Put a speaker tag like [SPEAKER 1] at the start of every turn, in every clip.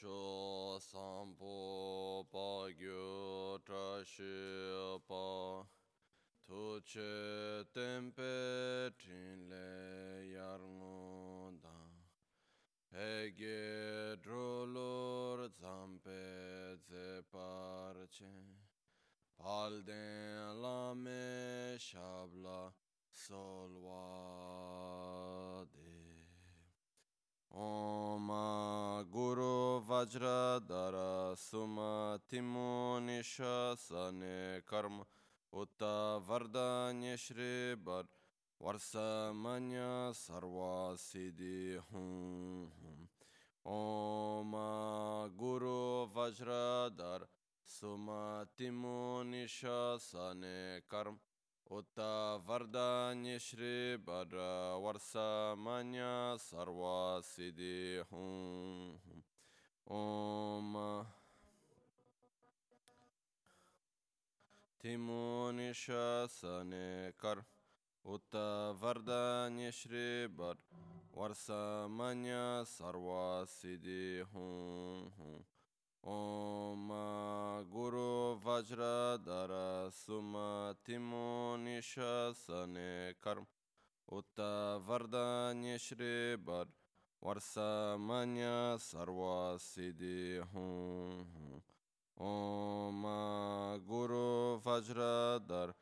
[SPEAKER 1] cho sampo pa gyo tra shi pa tu che trin le yar ngo da pe ge dro lor zampe ze par che pal la me solwa de ओम गुरु वज्र धर सुमतिमो कर्म उत वरदान्य श्री वर वर्षमन्य सर्वासिधि हूँ ओम गुरु वज्र धर सुमतिमो कर्म उत्तावरदान्य श्री वर वर्षमान्य सर्वसिद्धि हूँ ओम तिमोनिशासने कर उत्तावरदान्य श्री वर वर्षमान्य सर्वसिद्धि हूँ ओम गुरु वज्र धर सुमतिमो निशने कर्म उत वरदान्य श्री वर सर्व सर्वसिद्धि हूँ ओम गुरु वज्र धर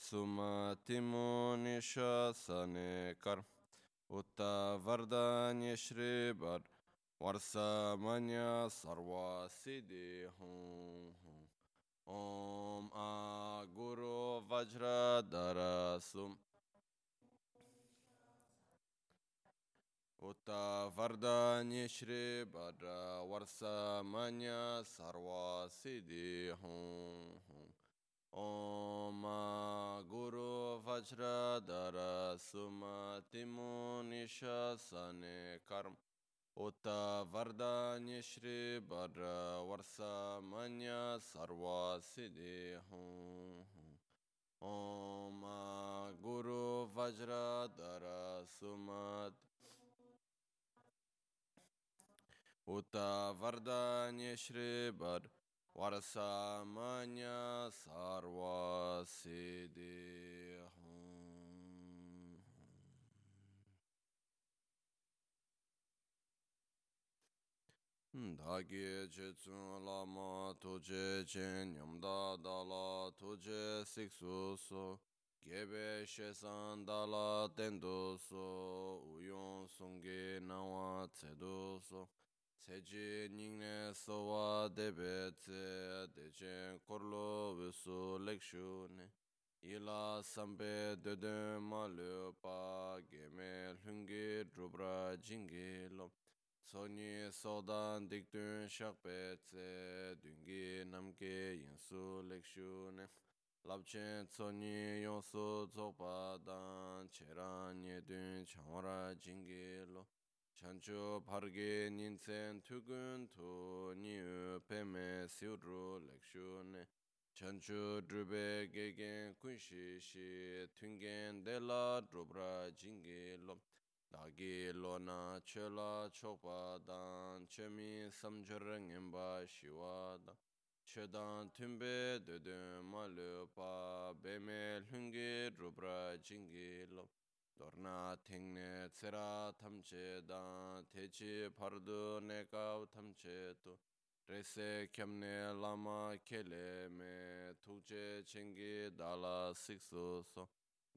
[SPEAKER 1] सुमतिमो निशने कर्म उत वरदान्य श्री वर ورث من يسر وسيدي ॐ आ गुरु वज्रधरसु उत वरदान्य श्री वर वर्ष मन सर्वसिद्धि हूँ ॐ गुरु वज्रधर सुमतिमुनिशने कर्म Ota uh, varda Shri Bara Varsa Manya Sarva Siddhi Om Guru Vajra Dara Sumat. Uta uh, Vardanya Shri Bara Varsa Manya Sarva Siddhi dhāgī chē tsūn lāma tūjē chēn nyamdā dālā tūjē sīk sū sū gēbē shē sān dālā tēn dū sū uyōng sūngī nāwā tsē dū sū tsē jī nīng nē sō wā dēbē tsē dē chēn kōr lō wē sū lēk shū nē ilā sāmbē dē dē mā lē pā gēmē lhūng gī drūp rā jīng gī lōm Sonyi sodan dikdun shakpe tse dungi namke yinsu lekshu ne. Labchen tsonyi yonsu tsokpa dan cheran yedun chanwara jingi lo. Chanchu pargi nintsen tukun tu niyu peme siudru lekshu ne. Chanchu drube gegen kunshi shi tungen dela drubra jingi lo. Dāgī lōna chēlā chōkpa dāng, chēmī samchir ngīmbā shīwā dāng, chēdāng tūmbē dēdēng mā lūpa, bēmē lhūngi rūpra jīngi lō, dōrnā tīngne tsērā tamchē dāng, tēchī pārdu nēkāw tamchē tū, rēsē kiamne lāma kēlē mē, tūkchē chēngi dāla sīksū sō,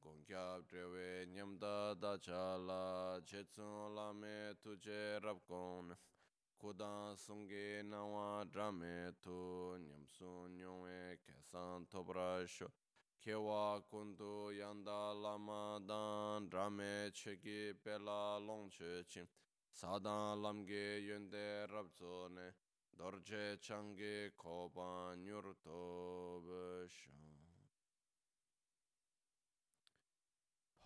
[SPEAKER 1] Gongkyab trewe nyamda dachala chetsun lame tuje rabkon. Kudan sungi nawa drame tu nyamsun nyongwe kesan tobra sho. Kewa kundu yanda lama dan drame chegi pela longche chim Sadan lamge yunde rabzone dorje changi koban nyur tobe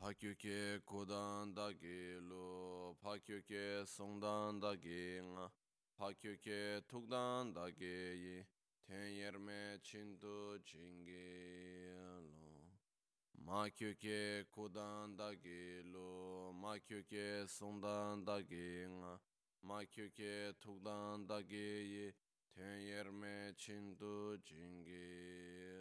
[SPEAKER 1] Hakyuke kudan da gelup, hakyuke sungdan da gena, hakyuke tukdan da geyi, ten yerme çintu çingelo. Makyuke kudan da gelu, makyuke sungdan da gena, makyuke tukdan da geyi, ten yerme çintu çingelo.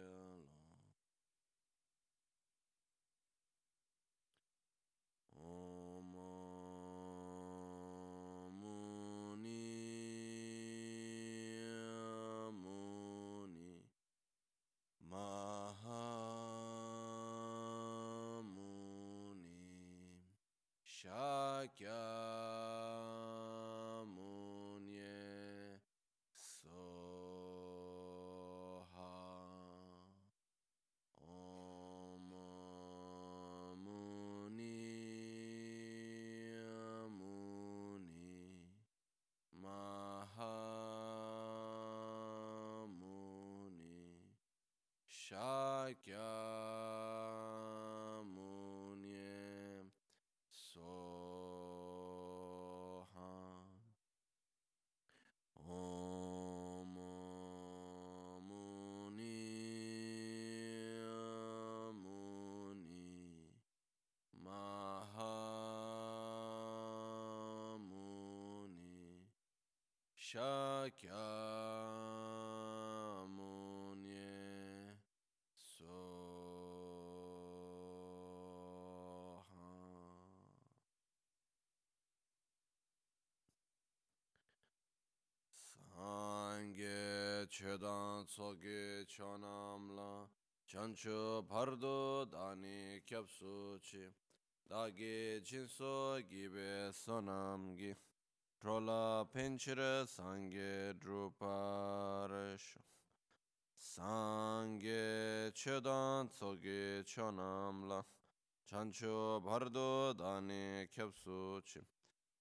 [SPEAKER 1] Shakyamuni Soha Sangye chedan tsoge chonamla chancho pardo dani kyapsu chi dagi jinso gibe sonamgi trola penchire sangye druparesho Sangye chedan tsoge chonamla chancho pardo dani kyapsu chi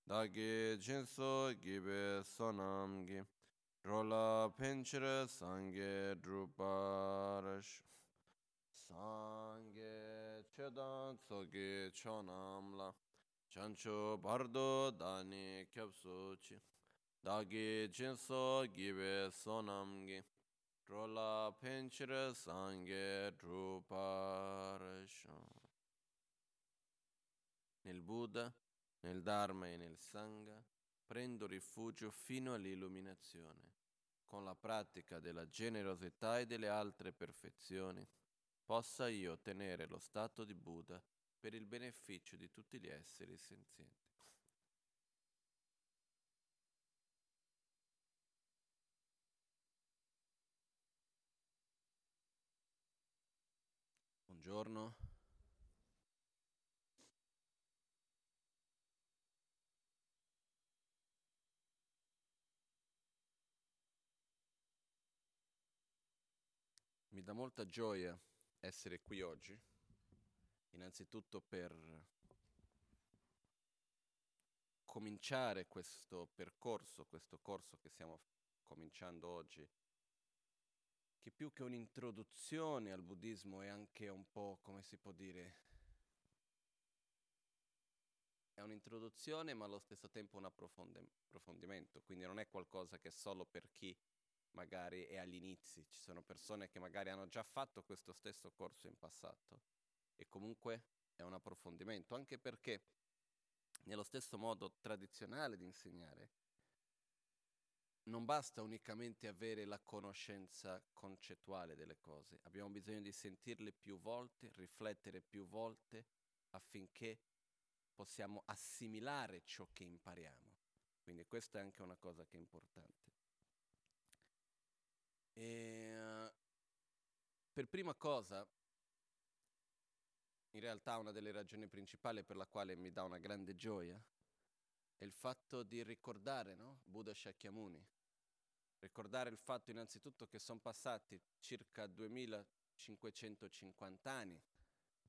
[SPEAKER 1] dagi jinso gibe sonamgi rola penchire sangye druparash sangye chedan tsoge chonamla chancho bardo dani kyapsu chi dagi jinso gibe sonamgi rola penchire sangye druparash nel Buddha, nel Dharma e nel Sangha prendo rifugio fino all'illuminazione. Con la pratica della generosità e delle altre perfezioni, possa io ottenere lo stato di Buddha per il beneficio di tutti gli esseri senzienti. Buongiorno. Mi dà molta gioia essere qui oggi, innanzitutto per cominciare questo percorso, questo corso che stiamo cominciando oggi, che più che un'introduzione al buddismo è anche un po', come si può dire, è un'introduzione ma allo stesso tempo un approfondimento, quindi non è qualcosa che è solo per chi magari è agli inizi, ci sono persone che magari hanno già fatto questo stesso corso in passato e comunque è un approfondimento, anche perché nello stesso modo tradizionale di insegnare non basta unicamente avere la conoscenza concettuale delle cose, abbiamo bisogno di sentirle più volte, riflettere più volte affinché possiamo assimilare ciò che impariamo. Quindi questa è anche una cosa che è importante. E, uh, per prima cosa, in realtà una delle ragioni principali per la quale mi dà una grande gioia è il fatto di ricordare no? Buddha Shakyamuni. Ricordare il fatto innanzitutto che sono passati circa 2550 anni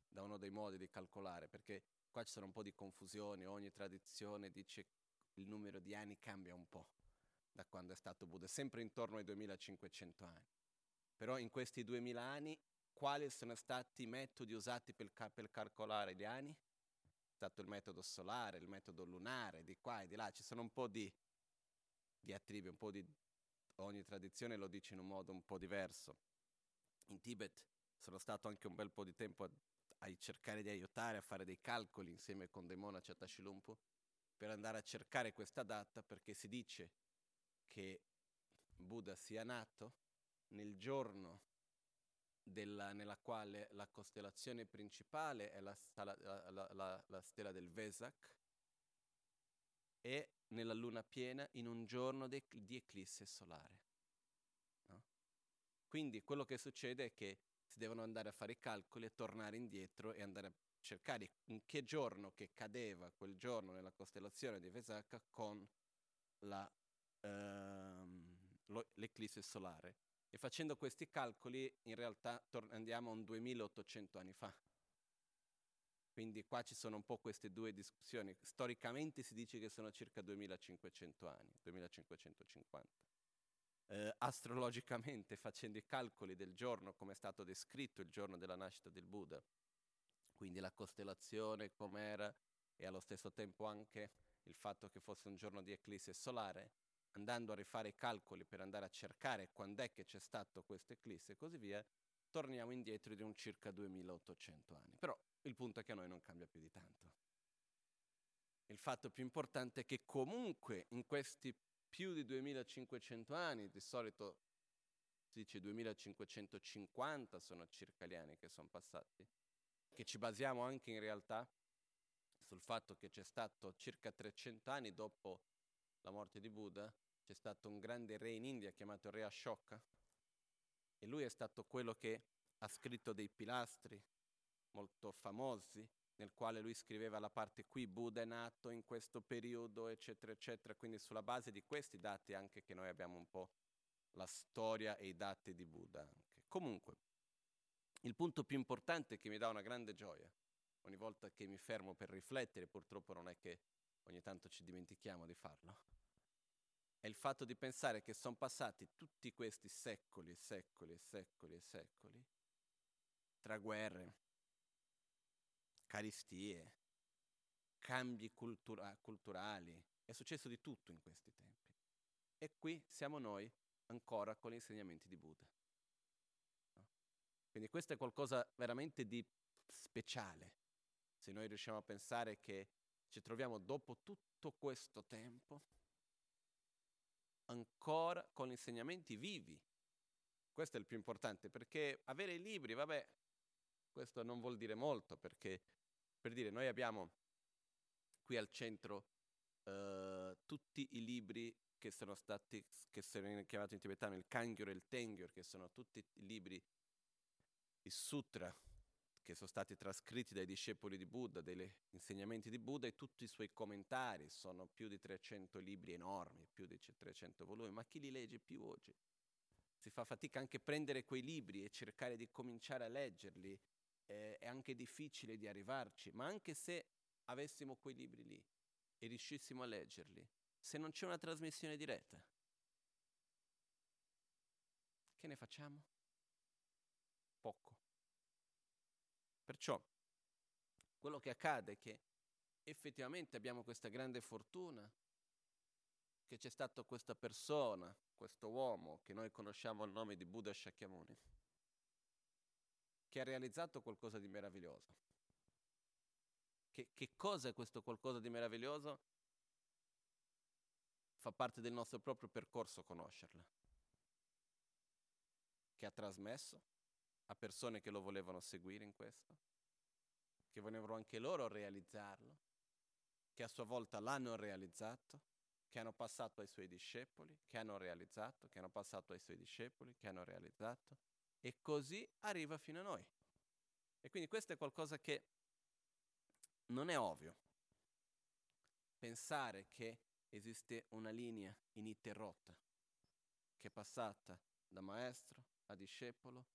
[SPEAKER 1] da uno dei modi di calcolare, perché qua ci sono un po' di confusioni, ogni tradizione dice il numero di anni cambia un po' da quando è stato Buddha, sempre intorno ai 2500 anni. Però in questi 2000 anni, quali sono stati i metodi usati per, ca- per calcolare gli anni? È stato il metodo solare, il metodo lunare, di qua e di là, ci sono un po' di diatribe, un po' di... ogni tradizione lo dice in un modo un po' diverso. In Tibet sono stato anche un bel po' di tempo a, a cercare di aiutare a fare dei calcoli insieme con dei monaci a Tashilumpu
[SPEAKER 2] per andare a cercare questa data perché si dice che Buddha sia nato nel giorno della, nella quale la costellazione principale è la, la, la, la stella del Vesak e nella luna piena in un giorno de, di eclisse solare. No? Quindi quello che succede è che si devono andare a fare i calcoli e tornare indietro e andare a cercare in che giorno che cadeva quel giorno nella costellazione di Vesaka con la, ehm, lo, l'eclisse solare. E facendo questi calcoli in realtà tor- andiamo a un 2800 anni fa. Quindi qua ci sono un po' queste due discussioni. Storicamente si dice che sono circa 2500 anni, 2550. Eh, astrologicamente, facendo i calcoli del giorno come è stato descritto il giorno della nascita del Buddha, quindi la costellazione com'era e allo stesso tempo anche il fatto che fosse un giorno di eclisse solare, andando a rifare i calcoli per andare a cercare quando è che c'è stato questa eclisse e così via, torniamo indietro di un circa 2800 anni. Però il punto è che a noi non cambia più di tanto. Il fatto più importante è che comunque in questi più di 2500 anni, di solito si dice 2550 sono circa gli anni che sono passati, che ci basiamo anche in realtà sul fatto che c'è stato circa 300 anni dopo la morte di Buddha, c'è stato un grande re in India chiamato Re Ashoka e lui è stato quello che ha scritto dei pilastri molto famosi nel quale lui scriveva la parte qui Buddha è nato in questo periodo eccetera eccetera quindi sulla base di questi dati anche che noi abbiamo un po' la storia e i dati di Buddha anche. comunque il punto più importante che mi dà una grande gioia, ogni volta che mi fermo per riflettere, purtroppo non è che ogni tanto ci dimentichiamo di farlo, è il fatto di pensare che sono passati tutti questi secoli e secoli e secoli e secoli tra guerre, caristie, cambi cultura- culturali, è successo di tutto in questi tempi. E qui siamo noi ancora con gli insegnamenti di Buddha. Quindi questo è qualcosa veramente di speciale. Se noi riusciamo a pensare che ci troviamo dopo tutto questo tempo ancora con insegnamenti vivi. Questo è il più importante, perché avere i libri, vabbè, questo non vuol dire molto, perché per dire, noi abbiamo qui al centro uh, tutti i libri che sono stati, che sono chiamati in tibetano il Kangyor e il Tengyor, che sono tutti i libri i sutra che sono stati trascritti dai discepoli di Buddha, degli insegnamenti di Buddha e tutti i suoi commentari, sono più di 300 libri enormi, più di 300 volumi, ma chi li legge più oggi? Si fa fatica anche a prendere quei libri e cercare di cominciare a leggerli, eh, è anche difficile di arrivarci, ma anche se avessimo quei libri lì e riuscissimo a leggerli, se non c'è una trasmissione diretta, che ne facciamo? Poco. Perciò quello che accade è che effettivamente abbiamo questa grande fortuna che c'è stata questa persona, questo uomo che noi conosciamo il nome di Buddha Shakyamuni, che ha realizzato qualcosa di meraviglioso. Che, che cosa è questo qualcosa di meraviglioso? Fa parte del nostro proprio percorso conoscerla, che ha trasmesso, a persone che lo volevano seguire in questo, che volevano anche loro realizzarlo, che a sua volta l'hanno realizzato, che hanno passato ai suoi discepoli, che hanno realizzato, che hanno passato ai suoi discepoli, che hanno realizzato, e così arriva fino a noi. E quindi questo è qualcosa che non è ovvio. Pensare che esiste una linea ininterrotta che è passata da maestro a discepolo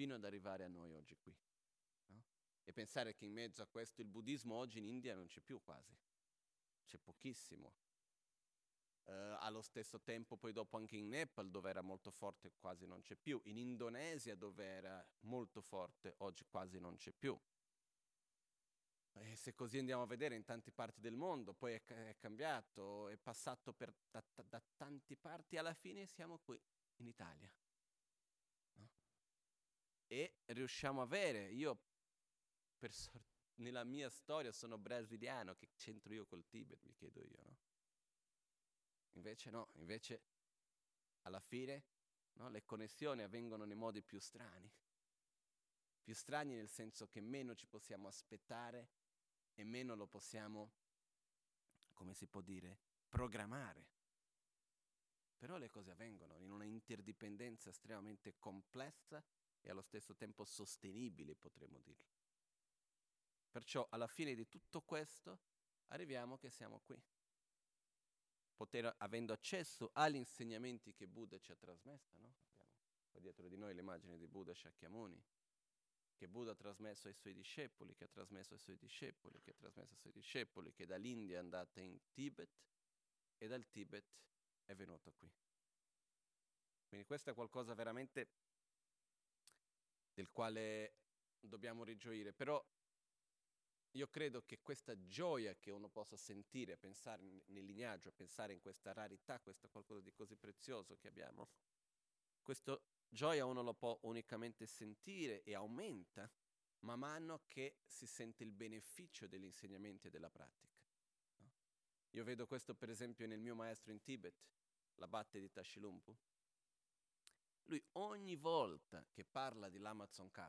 [SPEAKER 2] fino ad arrivare a noi oggi qui. No? E pensare che in mezzo a questo il buddismo oggi in India non c'è più quasi, c'è pochissimo. Uh, allo stesso tempo poi dopo anche in Nepal dove era molto forte quasi non c'è più, in Indonesia dove era molto forte oggi quasi non c'è più. E se così andiamo a vedere in tante parti del mondo, poi è, è cambiato, è passato per, da, da tante parti, alla fine siamo qui in Italia e riusciamo a avere, io per sorte, nella mia storia sono brasiliano, che c'entro io col Tibet, mi chiedo io, no? Invece no, invece alla fine no, le connessioni avvengono nei modi più strani. Più strani nel senso che meno ci possiamo aspettare e meno lo possiamo, come si può dire, programmare. Però le cose avvengono in una interdipendenza estremamente complessa e allo stesso tempo sostenibile, potremmo dirlo. Perciò alla fine di tutto questo arriviamo che siamo qui. Poter, avendo accesso agli insegnamenti che Buddha ci ha trasmesso, no? Abbiamo dietro di noi l'immagine di Buddha Shakyamuni, che Buddha ha trasmesso ai suoi discepoli, che ha trasmesso ai suoi discepoli, che ha trasmesso ai suoi discepoli, che dall'India è andata in Tibet e dal Tibet è venuta qui. Quindi questo è qualcosa veramente del quale dobbiamo rigioire, però io credo che questa gioia che uno possa sentire pensare nel lignaggio, pensare in questa rarità, questo qualcosa di così prezioso che abbiamo, questa gioia uno lo può unicamente sentire e aumenta man mano che si sente il beneficio degli insegnamenti e della pratica. Io vedo questo per esempio nel mio maestro in Tibet, l'abate di Tashilumpu. Lui ogni volta che parla di l'Amazon K,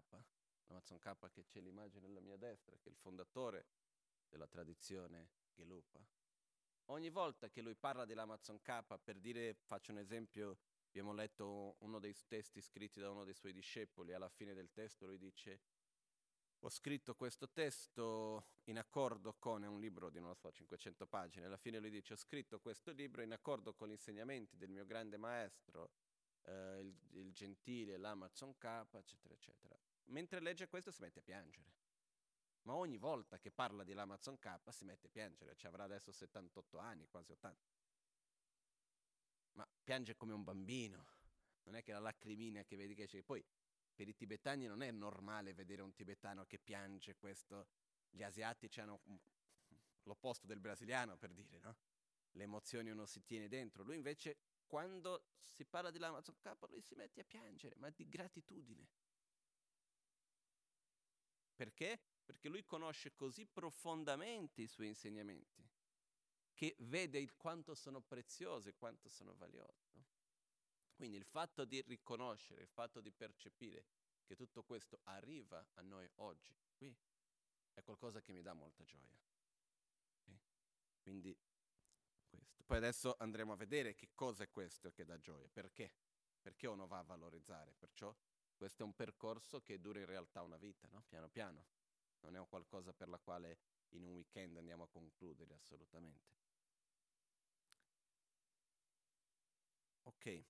[SPEAKER 2] Amazon K che c'è l'immagine alla mia destra, che è il fondatore della tradizione Gelupa. Ogni volta che lui parla dell'Amazon K, per dire, faccio un esempio, abbiamo letto uno dei testi scritti da uno dei suoi discepoli, alla fine del testo lui dice, ho scritto questo testo in accordo con, è un libro di, non so, 500 pagine, alla fine lui dice, ho scritto questo libro in accordo con gli insegnamenti del mio grande maestro, eh, il, il gentile, l'Amazon K, eccetera, eccetera mentre legge questo si mette a piangere. Ma ogni volta che parla di l'Amazon K si mette a piangere, ci avrà adesso 78 anni, quasi 80. Ma piange come un bambino, non è che la lacrimina che vedi che c'è. Poi per i tibetani non è normale vedere un tibetano che piange questo. Gli asiatici hanno l'opposto del brasiliano, per dire, no? Le emozioni uno si tiene dentro. Lui invece, quando si parla dell'Amazon K, lui si mette a piangere, ma di gratitudine. Perché? Perché lui conosce così profondamente i suoi insegnamenti che vede il quanto sono preziosi quanto sono valiosi. No? Quindi il fatto di riconoscere, il fatto di percepire che tutto questo arriva a noi oggi, qui, è qualcosa che mi dà molta gioia. Okay? Quindi questo. Poi adesso andremo a vedere che cosa è questo che dà gioia, perché? Perché uno va a valorizzare, perciò questo è un percorso che dura in realtà una vita, no? piano piano. Non è un qualcosa per la quale in un weekend andiamo a concludere assolutamente. Ok.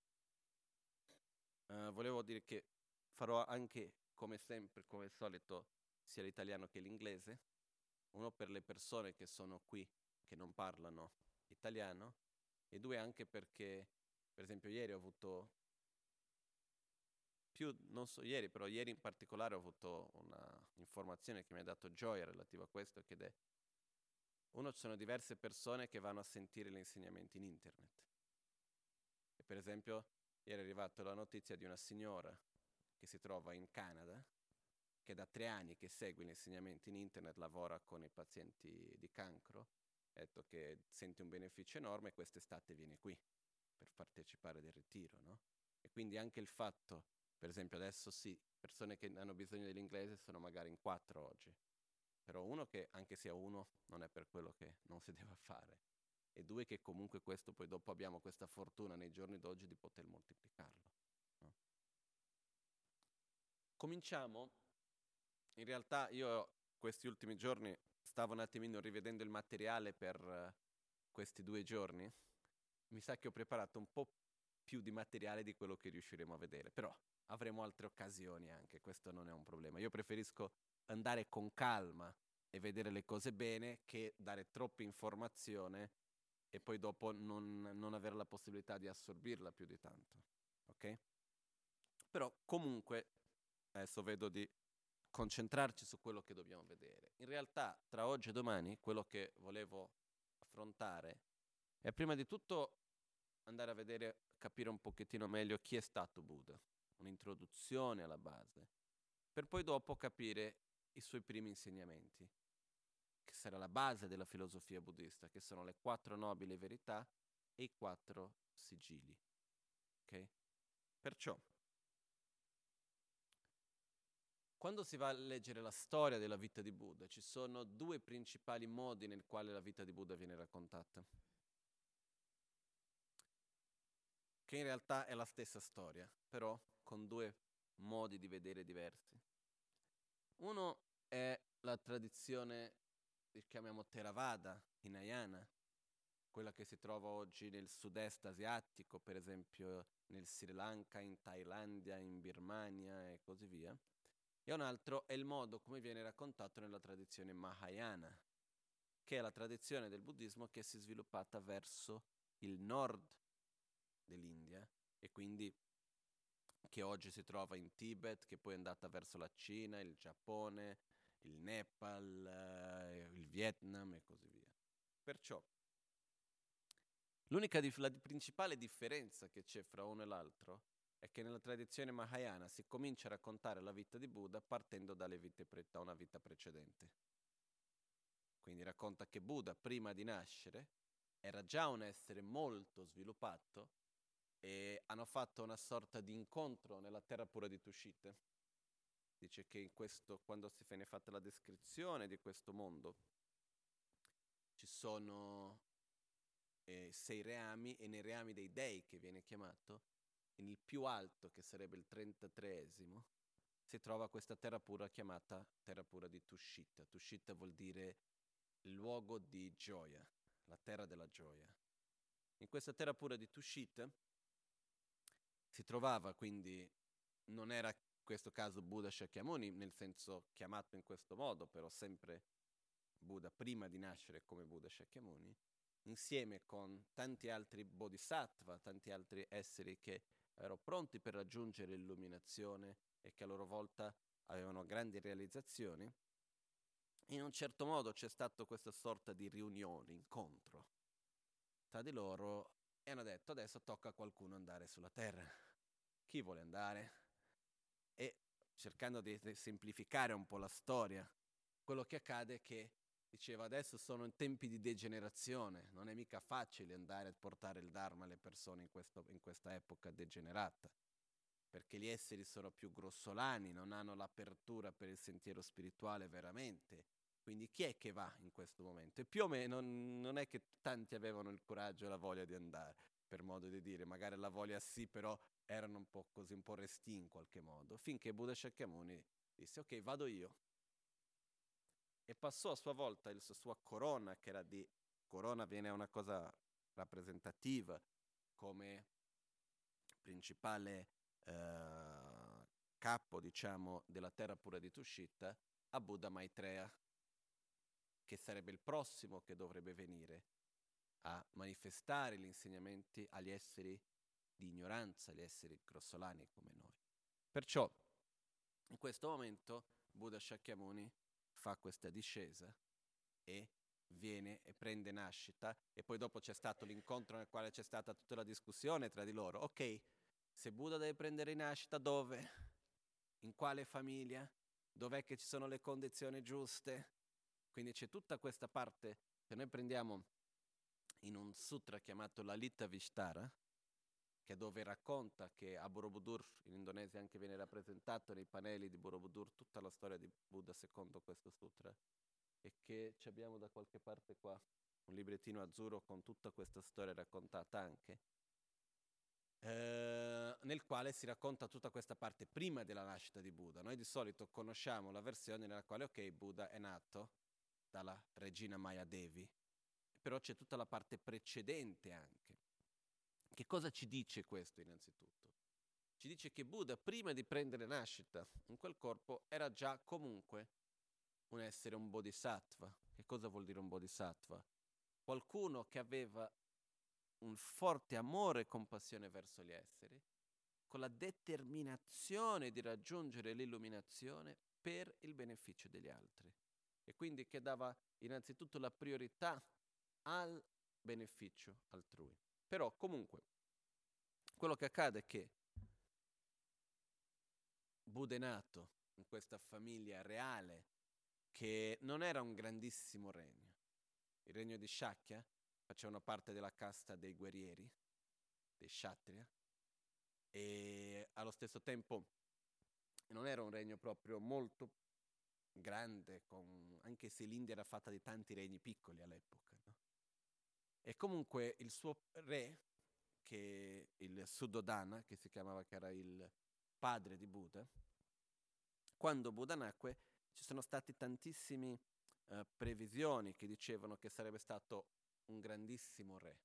[SPEAKER 2] Uh, volevo dire che farò anche, come sempre, come al solito, sia l'italiano che l'inglese. Uno per le persone che sono qui, che non parlano italiano, e due anche perché, per esempio, ieri ho avuto più, non so ieri, però ieri in particolare ho avuto un'informazione che mi ha dato gioia relativa a questo, che è, uno, ci sono diverse persone che vanno a sentire gli insegnamenti in internet. E per esempio, ieri è arrivata la notizia di una signora che si trova in Canada, che da tre anni che segue gli insegnamenti in internet, lavora con i pazienti di cancro, ha detto che sente un beneficio enorme e quest'estate viene qui per partecipare del ritiro, no? E quindi anche il fatto per esempio adesso sì, persone che hanno bisogno dell'inglese sono magari in quattro oggi, però uno che anche sia uno non è per quello che non si deve fare e due che comunque questo poi dopo abbiamo questa fortuna nei giorni d'oggi di poter moltiplicarlo. No? Cominciamo, in realtà io questi ultimi giorni stavo un attimino rivedendo il materiale per uh, questi due giorni, mi sa che ho preparato un po' più di materiale di quello che riusciremo a vedere, però avremo altre occasioni anche, questo non è un problema. Io preferisco andare con calma e vedere le cose bene che dare troppa informazione e poi dopo non, non avere la possibilità di assorbirla più di tanto. Ok? Però comunque adesso vedo di concentrarci su quello che dobbiamo vedere. In realtà tra oggi e domani quello che volevo affrontare è prima di tutto andare a vedere, capire un pochettino meglio chi è stato Buddha un'introduzione alla base, per poi dopo capire i suoi primi insegnamenti. che sarà la base della filosofia buddista, che sono le quattro nobili verità e i quattro sigilli. Okay? Perciò, quando si va a leggere la storia della vita di Buddha, ci sono due principali modi nel quale la vita di Buddha viene raccontata. Che in realtà è la stessa storia, però con due modi di vedere diversi. Uno è la tradizione chiamiamo Theravada, Hinayana, quella che si trova oggi nel sud-est asiatico, per esempio nel Sri Lanka, in Thailandia, in Birmania e così via. E un altro è il modo come viene raccontato nella tradizione Mahayana, che è la tradizione del buddismo che si è sviluppata verso il nord dell'India e quindi che oggi si trova in Tibet, che poi è andata verso la Cina, il Giappone, il Nepal, eh, il Vietnam e così via. Perciò l'unica dif- la principale differenza che c'è fra uno e l'altro è che nella tradizione Mahayana si comincia a raccontare la vita di Buddha partendo pre- da una vita precedente. Quindi racconta che Buddha, prima di nascere, era già un essere molto sviluppato e hanno fatto una sorta di incontro nella terra pura di Tushite. Dice che questo, quando si viene fatta la descrizione di questo mondo, ci sono eh, sei reami e nei reami dei dei che viene chiamato, nel più alto, che sarebbe il 33esimo, si trova questa terra pura chiamata terra pura di Tushita. Tushita vuol dire luogo di gioia, la terra della gioia. In questa terra pura di Tushita si trovava quindi, non era in questo caso Buddha Shakyamuni, nel senso chiamato in questo modo, però sempre Buddha prima di nascere come Buddha Shakyamuni, insieme con tanti altri bodhisattva, tanti altri esseri che erano pronti per raggiungere l'illuminazione e che a loro volta avevano grandi realizzazioni, in un certo modo c'è stata questa sorta di riunione, incontro tra di loro e hanno detto adesso tocca a qualcuno andare sulla terra. Chi vuole andare? E cercando di semplificare un po' la storia, quello che accade è che diceva adesso sono in tempi di degenerazione, non è mica facile andare a portare il Dharma alle persone in, questo, in questa epoca degenerata, perché gli esseri sono più grossolani, non hanno l'apertura per il sentiero spirituale veramente. Quindi chi è che va in questo momento? E più o meno non è che tanti avevano il coraggio e la voglia di andare, per modo di dire, magari la voglia sì, però erano un po' così, un po' resti in qualche modo, finché Buddha Shakyamuni disse ok, vado io, e passò a sua volta la sua corona, che era di corona viene una cosa rappresentativa come principale eh, capo, diciamo, della terra pura di Tushita, a Buddha Maitreya, che sarebbe il prossimo che dovrebbe venire a manifestare gli insegnamenti agli esseri di ignoranza, agli esseri grossolani come noi. Perciò, in questo momento, Buddha Shakyamuni fa questa discesa e viene e prende nascita e poi dopo c'è stato l'incontro nel quale c'è stata tutta la discussione tra di loro. Ok, se Buddha deve prendere nascita dove? In quale famiglia? Dov'è che ci sono le condizioni giuste? Quindi c'è tutta questa parte che noi prendiamo in un sutra chiamato Lalita Vishtara, che dove racconta che a Borobudur, in Indonesia anche viene rappresentato nei pannelli di Borobudur tutta la storia di Buddha secondo questo sutra e che abbiamo da qualche parte qua un librettino azzurro con tutta questa storia raccontata anche, eh, nel quale si racconta tutta questa parte prima della nascita di Buddha. Noi di solito conosciamo la versione nella quale, ok, Buddha è nato dalla regina Maya Devi, però c'è tutta la parte precedente anche che cosa ci dice questo innanzitutto? Ci dice che Buddha, prima di prendere nascita in quel corpo, era già comunque un essere, un bodhisattva. Che cosa vuol dire un bodhisattva? Qualcuno che aveva un forte amore e compassione verso gli esseri, con la determinazione di raggiungere l'illuminazione per il beneficio degli altri. E quindi che dava innanzitutto la priorità al beneficio altrui. Però comunque, quello che accade è che Buddha è nato in questa famiglia reale che non era un grandissimo regno. Il regno di Shakya facevano parte della casta dei guerrieri, dei Kshatriya, e allo stesso tempo non era un regno proprio molto grande, con, anche se l'India era fatta di tanti regni piccoli all'epoca. No? E comunque il suo re, che il Suddhodana, che si chiamava che era il padre di Buddha, quando Buddha nacque ci sono state tantissime uh, previsioni che dicevano che sarebbe stato un grandissimo re,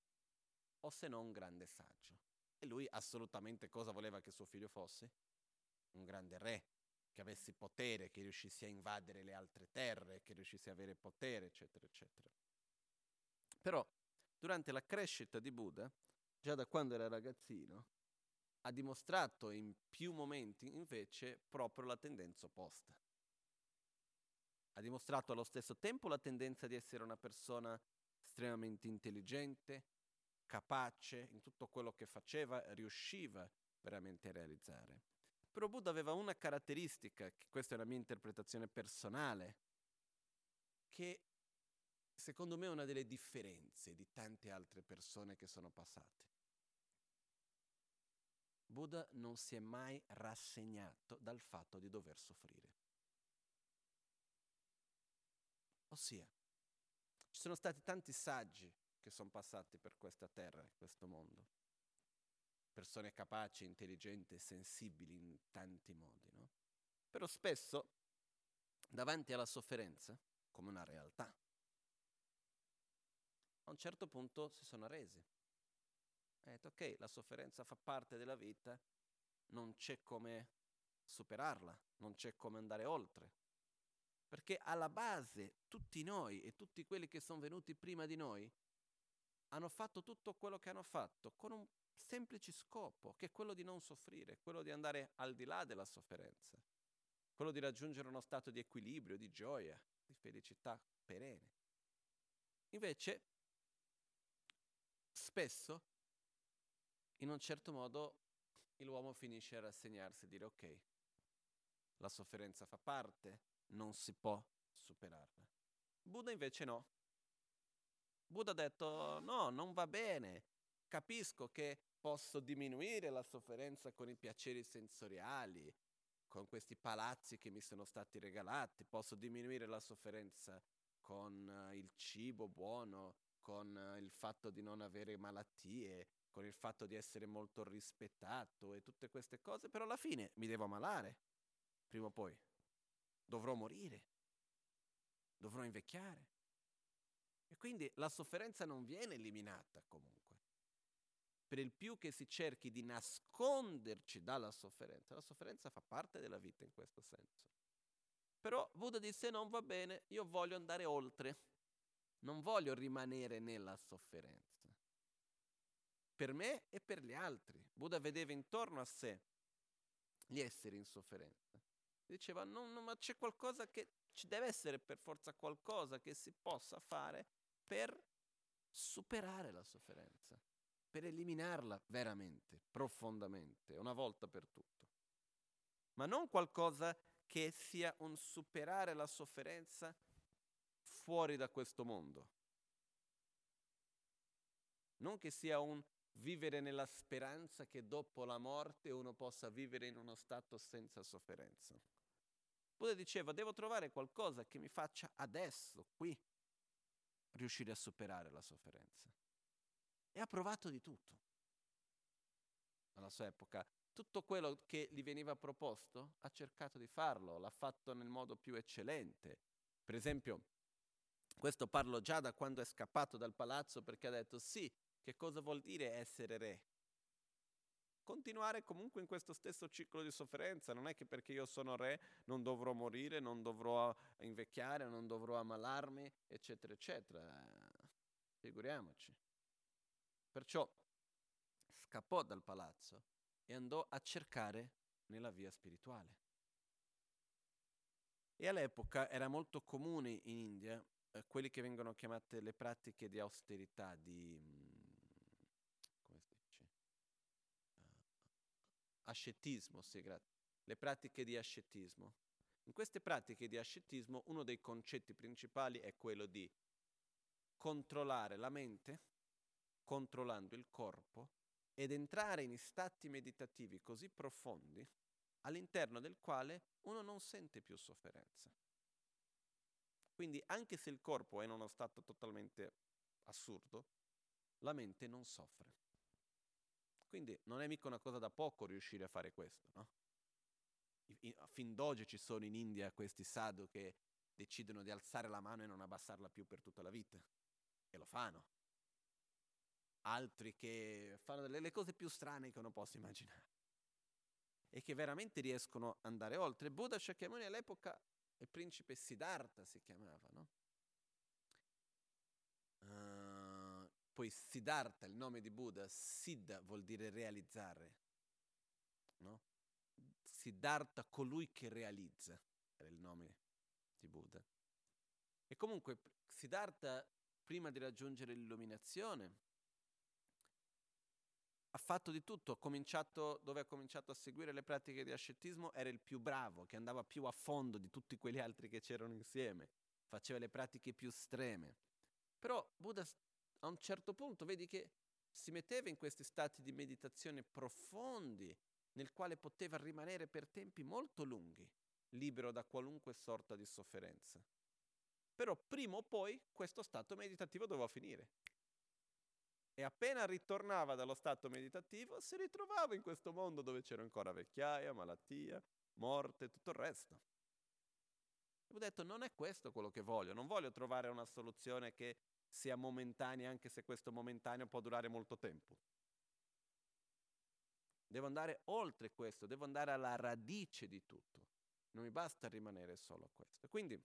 [SPEAKER 2] o se no un grande saggio. E lui assolutamente cosa voleva che suo figlio fosse? Un grande re, che avesse potere, che riuscisse a invadere le altre terre, che riuscisse a avere potere, eccetera, eccetera. Però durante la crescita di Buddha, già da quando era ragazzino, ha dimostrato in più momenti invece proprio la tendenza opposta. Ha dimostrato allo stesso tempo la tendenza di essere una persona estremamente intelligente, capace, in tutto quello che faceva riusciva veramente a realizzare. Però Buddha aveva una caratteristica, che questa è una mia interpretazione personale, che secondo me è una delle differenze di tante altre persone che sono passate. Buddha non si è mai rassegnato dal fatto di dover soffrire. Ossia, ci sono stati tanti saggi che sono passati per questa terra, questo mondo. Persone capaci, intelligenti sensibili in tanti modi, no? Però spesso, davanti alla sofferenza, come una realtà, a un certo punto si sono arresi. Ha detto, ok, la sofferenza fa parte della vita, non c'è come superarla, non c'è come andare oltre. Perché alla base tutti noi e tutti quelli che sono venuti prima di noi hanno fatto tutto quello che hanno fatto con un semplice scopo, che è quello di non soffrire, quello di andare al di là della sofferenza, quello di raggiungere uno stato di equilibrio, di gioia, di felicità perenne. Invece, spesso, in un certo modo, l'uomo finisce a rassegnarsi e dire ok, la sofferenza fa parte, non si può superarla. Buddha invece no. Buddha ha detto no, non va bene. Capisco che posso diminuire la sofferenza con i piaceri sensoriali, con questi palazzi che mi sono stati regalati, posso diminuire la sofferenza con uh, il cibo buono, con uh, il fatto di non avere malattie, con il fatto di essere molto rispettato e tutte queste cose, però alla fine mi devo ammalare, prima o poi dovrò morire, dovrò invecchiare. E quindi la sofferenza non viene eliminata comunque. Per il più che si cerchi di nasconderci dalla sofferenza, la sofferenza fa parte della vita in questo senso. Però Buddha disse non va bene, io voglio andare oltre, non voglio rimanere nella sofferenza. Per me e per gli altri. Buddha vedeva intorno a sé gli esseri in sofferenza diceva no, no, ma c'è qualcosa che ci deve essere per forza qualcosa che si possa fare per superare la sofferenza, per eliminarla veramente, profondamente, una volta per tutto. Ma non qualcosa che sia un superare la sofferenza fuori da questo mondo. Non che sia un vivere nella speranza che dopo la morte uno possa vivere in uno stato senza sofferenza. Buddha diceva, devo trovare qualcosa che mi faccia adesso, qui, riuscire a superare la sofferenza. E ha provato di tutto. Alla sua epoca, tutto quello che gli veniva proposto, ha cercato di farlo, l'ha fatto nel modo più eccellente. Per esempio, questo parlo già da quando è scappato dal palazzo perché ha detto sì, che cosa vuol dire essere re? continuare comunque in questo stesso ciclo di sofferenza. Non è che perché io sono re non dovrò morire, non dovrò invecchiare, non dovrò ammalarmi, eccetera, eccetera. Figuriamoci. Perciò scappò dal palazzo e andò a cercare nella via spirituale. E all'epoca era molto comune in India eh, quelli che vengono chiamate le pratiche di austerità, di ascetismo, sì, grazie. Le pratiche di ascetismo. In queste pratiche di ascetismo uno dei concetti principali è quello di controllare la mente, controllando il corpo, ed entrare in stati meditativi così profondi all'interno del quale uno non sente più sofferenza. Quindi anche se il corpo è in uno stato totalmente assurdo, la mente non soffre. Quindi non è mica una cosa da poco riuscire a fare questo, no? fin d'oggi ci sono in India questi sadhu che decidono di alzare la mano e non abbassarla più per tutta la vita. E lo fanno. Altri che fanno delle cose più strane che uno possa immaginare. E che veramente riescono ad andare oltre. Buddha Shakyamuni all'epoca, il principe Siddhartha si chiamava, no? Uh, poi Siddhartha, il nome di Buddha, Siddha vuol dire realizzare, no? Siddhartha, colui che realizza, era il nome di Buddha. E comunque Siddhartha, prima di raggiungere l'illuminazione, ha fatto di tutto, ha cominciato, dove ha cominciato a seguire le pratiche di ascetismo, era il più bravo, che andava più a fondo di tutti quegli altri che c'erano insieme, faceva le pratiche più estreme. Però Buddha a un certo punto vedi che si metteva in questi stati di meditazione profondi, nel quale poteva rimanere per tempi molto lunghi, libero da qualunque sorta di sofferenza. Però prima o poi questo stato meditativo doveva finire. E appena ritornava dallo stato meditativo si ritrovava in questo mondo dove c'era ancora vecchiaia, malattia, morte, tutto il resto. Ho detto non è questo quello che voglio, non voglio trovare una soluzione che sia momentanea anche se questo momentaneo può durare molto tempo. Devo andare oltre questo, devo andare alla radice di tutto. Non mi basta rimanere solo a questo. Quindi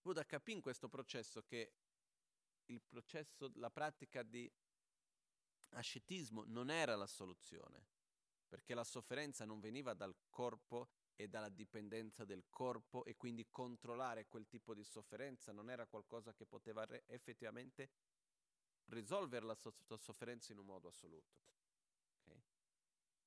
[SPEAKER 2] Buddha capì in questo processo che il processo, la pratica di ascetismo non era la soluzione, perché la sofferenza non veniva dal corpo e dalla dipendenza del corpo e quindi controllare quel tipo di sofferenza non era qualcosa che poteva re- effettivamente risolvere la so- sofferenza in un modo assoluto.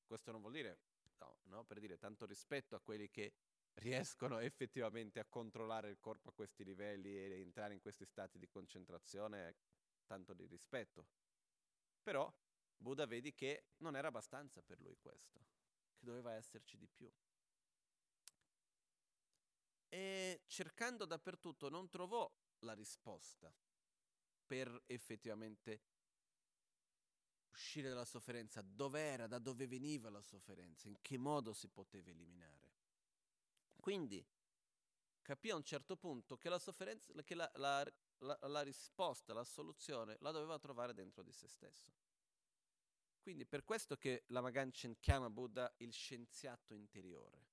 [SPEAKER 2] Questo non vuol dire, no, no, per dire tanto rispetto a quelli che riescono effettivamente a controllare il corpo a questi livelli e entrare in questi stati di concentrazione, tanto di rispetto. Però Buddha vedi che non era abbastanza per lui questo, che doveva esserci di più. E cercando dappertutto non trovò la risposta per effettivamente uscire dalla sofferenza, dov'era, da dove veniva la sofferenza, in che modo si poteva eliminare. Quindi capì a un certo punto che la sofferenza, che la, la, la, la risposta, la soluzione la doveva trovare dentro di se stesso. Quindi per questo che la Maganchen chiama Buddha il scienziato interiore.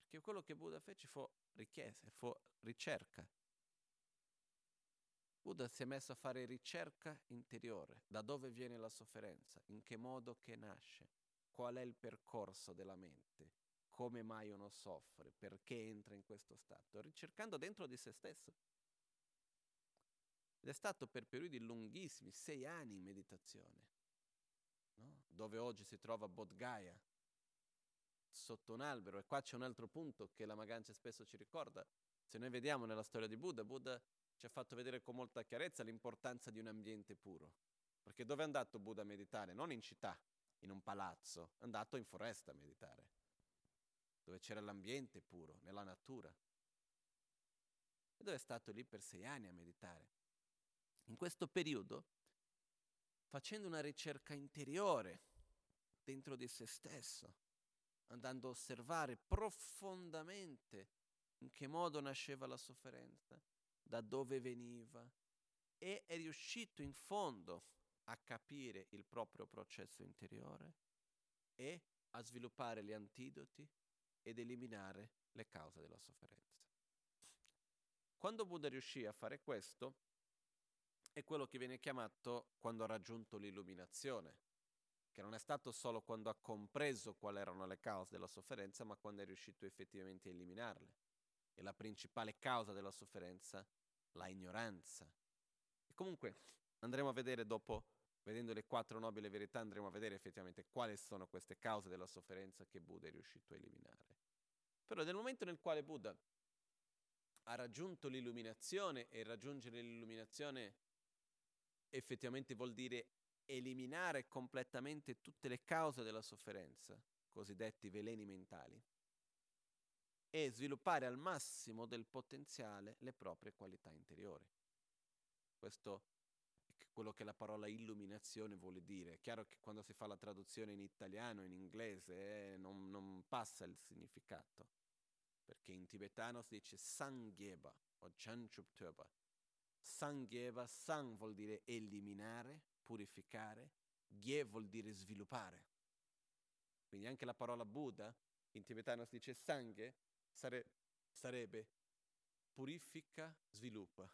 [SPEAKER 2] Perché quello che Buddha fece fu richiesta, fu ricerca. Buddha si è messo a fare ricerca interiore, da dove viene la sofferenza, in che modo che nasce, qual è il percorso della mente, come mai uno soffre, perché entra in questo stato, ricercando dentro di se stesso. Ed è stato per periodi lunghissimi, sei anni in meditazione, no? dove oggi si trova Bodh Gaya, sotto un albero. E qua c'è un altro punto che la Magancia spesso ci ricorda. Se noi vediamo nella storia di Buddha, Buddha ci ha fatto vedere con molta chiarezza l'importanza di un ambiente puro. Perché dove è andato Buddha a meditare? Non in città, in un palazzo, è andato in foresta a meditare, dove c'era l'ambiente puro, nella natura. E dove è stato lì per sei anni a meditare. In questo periodo, facendo una ricerca interiore dentro di se stesso, andando a osservare profondamente in che modo nasceva la sofferenza, da dove veniva e è riuscito in fondo a capire il proprio processo interiore e a sviluppare gli antidoti ed eliminare le cause della sofferenza. Quando Buddha riuscì a fare questo, è quello che viene chiamato quando ha raggiunto l'illuminazione, che non è stato solo quando ha compreso quali erano le cause della sofferenza, ma quando è riuscito effettivamente a eliminarle. E la principale causa della sofferenza la ignoranza. E comunque andremo a vedere dopo, vedendo le quattro nobili verità, andremo a vedere effettivamente quali sono queste cause della sofferenza che Buddha è riuscito a eliminare. Però nel momento nel quale Buddha ha raggiunto l'illuminazione e raggiungere l'illuminazione effettivamente vuol dire eliminare completamente tutte le cause della sofferenza, cosiddetti veleni mentali, e sviluppare al massimo del potenziale le proprie qualità interiori. Questo quello che la parola illuminazione vuole dire. È chiaro che quando si fa la traduzione in italiano, in inglese, eh, non, non, passa il significato, perché in tibetano si dice Sangyeba o Chanchuptöba. Sangyeba, Sang vuol dire eliminare, purificare, Gye vuol dire sviluppare. Quindi anche la parola Buddha in tibetano si dice Sangye, sare- sarebbe purifica, sviluppa.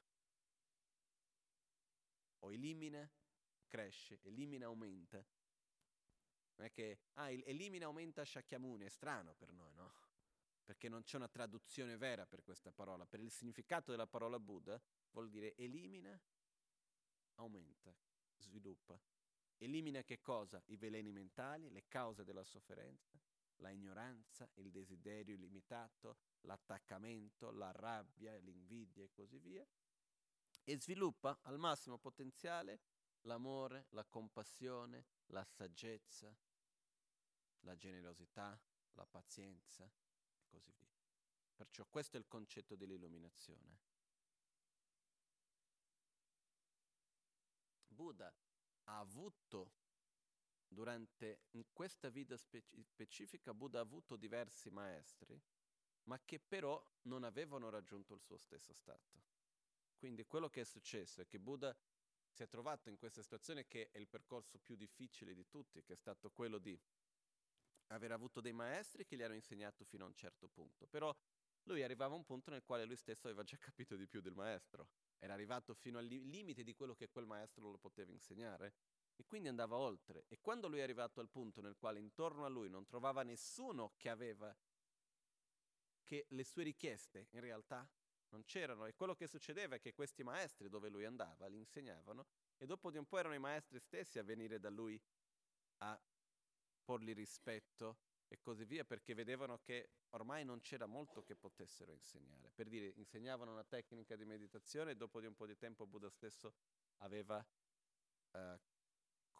[SPEAKER 2] O elimina, cresce, elimina, aumenta. Non è che, ah, elimina, aumenta Shakyamuni, è strano per noi, no? Perché non c'è una traduzione vera per questa parola. Per il significato della parola Buddha vuol dire elimina, aumenta, sviluppa. Elimina che cosa? I veleni mentali, le cause della sofferenza, la ignoranza, il desiderio illimitato, l'attaccamento, la rabbia, l'invidia e così via. E sviluppa al massimo potenziale l'amore, la compassione, la saggezza, la generosità, la pazienza e così via. Perciò questo è il concetto dell'illuminazione. Buddha ha avuto durante questa vita speci- specifica Buddha ha avuto diversi maestri, ma che però non avevano raggiunto il suo stesso stato. Quindi quello che è successo è che Buddha si è trovato in questa situazione che è il percorso più difficile di tutti, che è stato quello di aver avuto dei maestri che gli hanno insegnato fino a un certo punto, però lui arrivava a un punto nel quale lui stesso aveva già capito di più del maestro, era arrivato fino al limite di quello che quel maestro lo poteva insegnare e quindi andava oltre. E quando lui è arrivato al punto nel quale intorno a lui non trovava nessuno che aveva che le sue richieste in realtà non c'erano e quello che succedeva è che questi maestri dove lui andava li insegnavano e dopo di un po' erano i maestri stessi a venire da lui a porgli rispetto e così via perché vedevano che ormai non c'era molto che potessero insegnare. Per dire, insegnavano una tecnica di meditazione e dopo di un po' di tempo Buddha stesso aveva eh,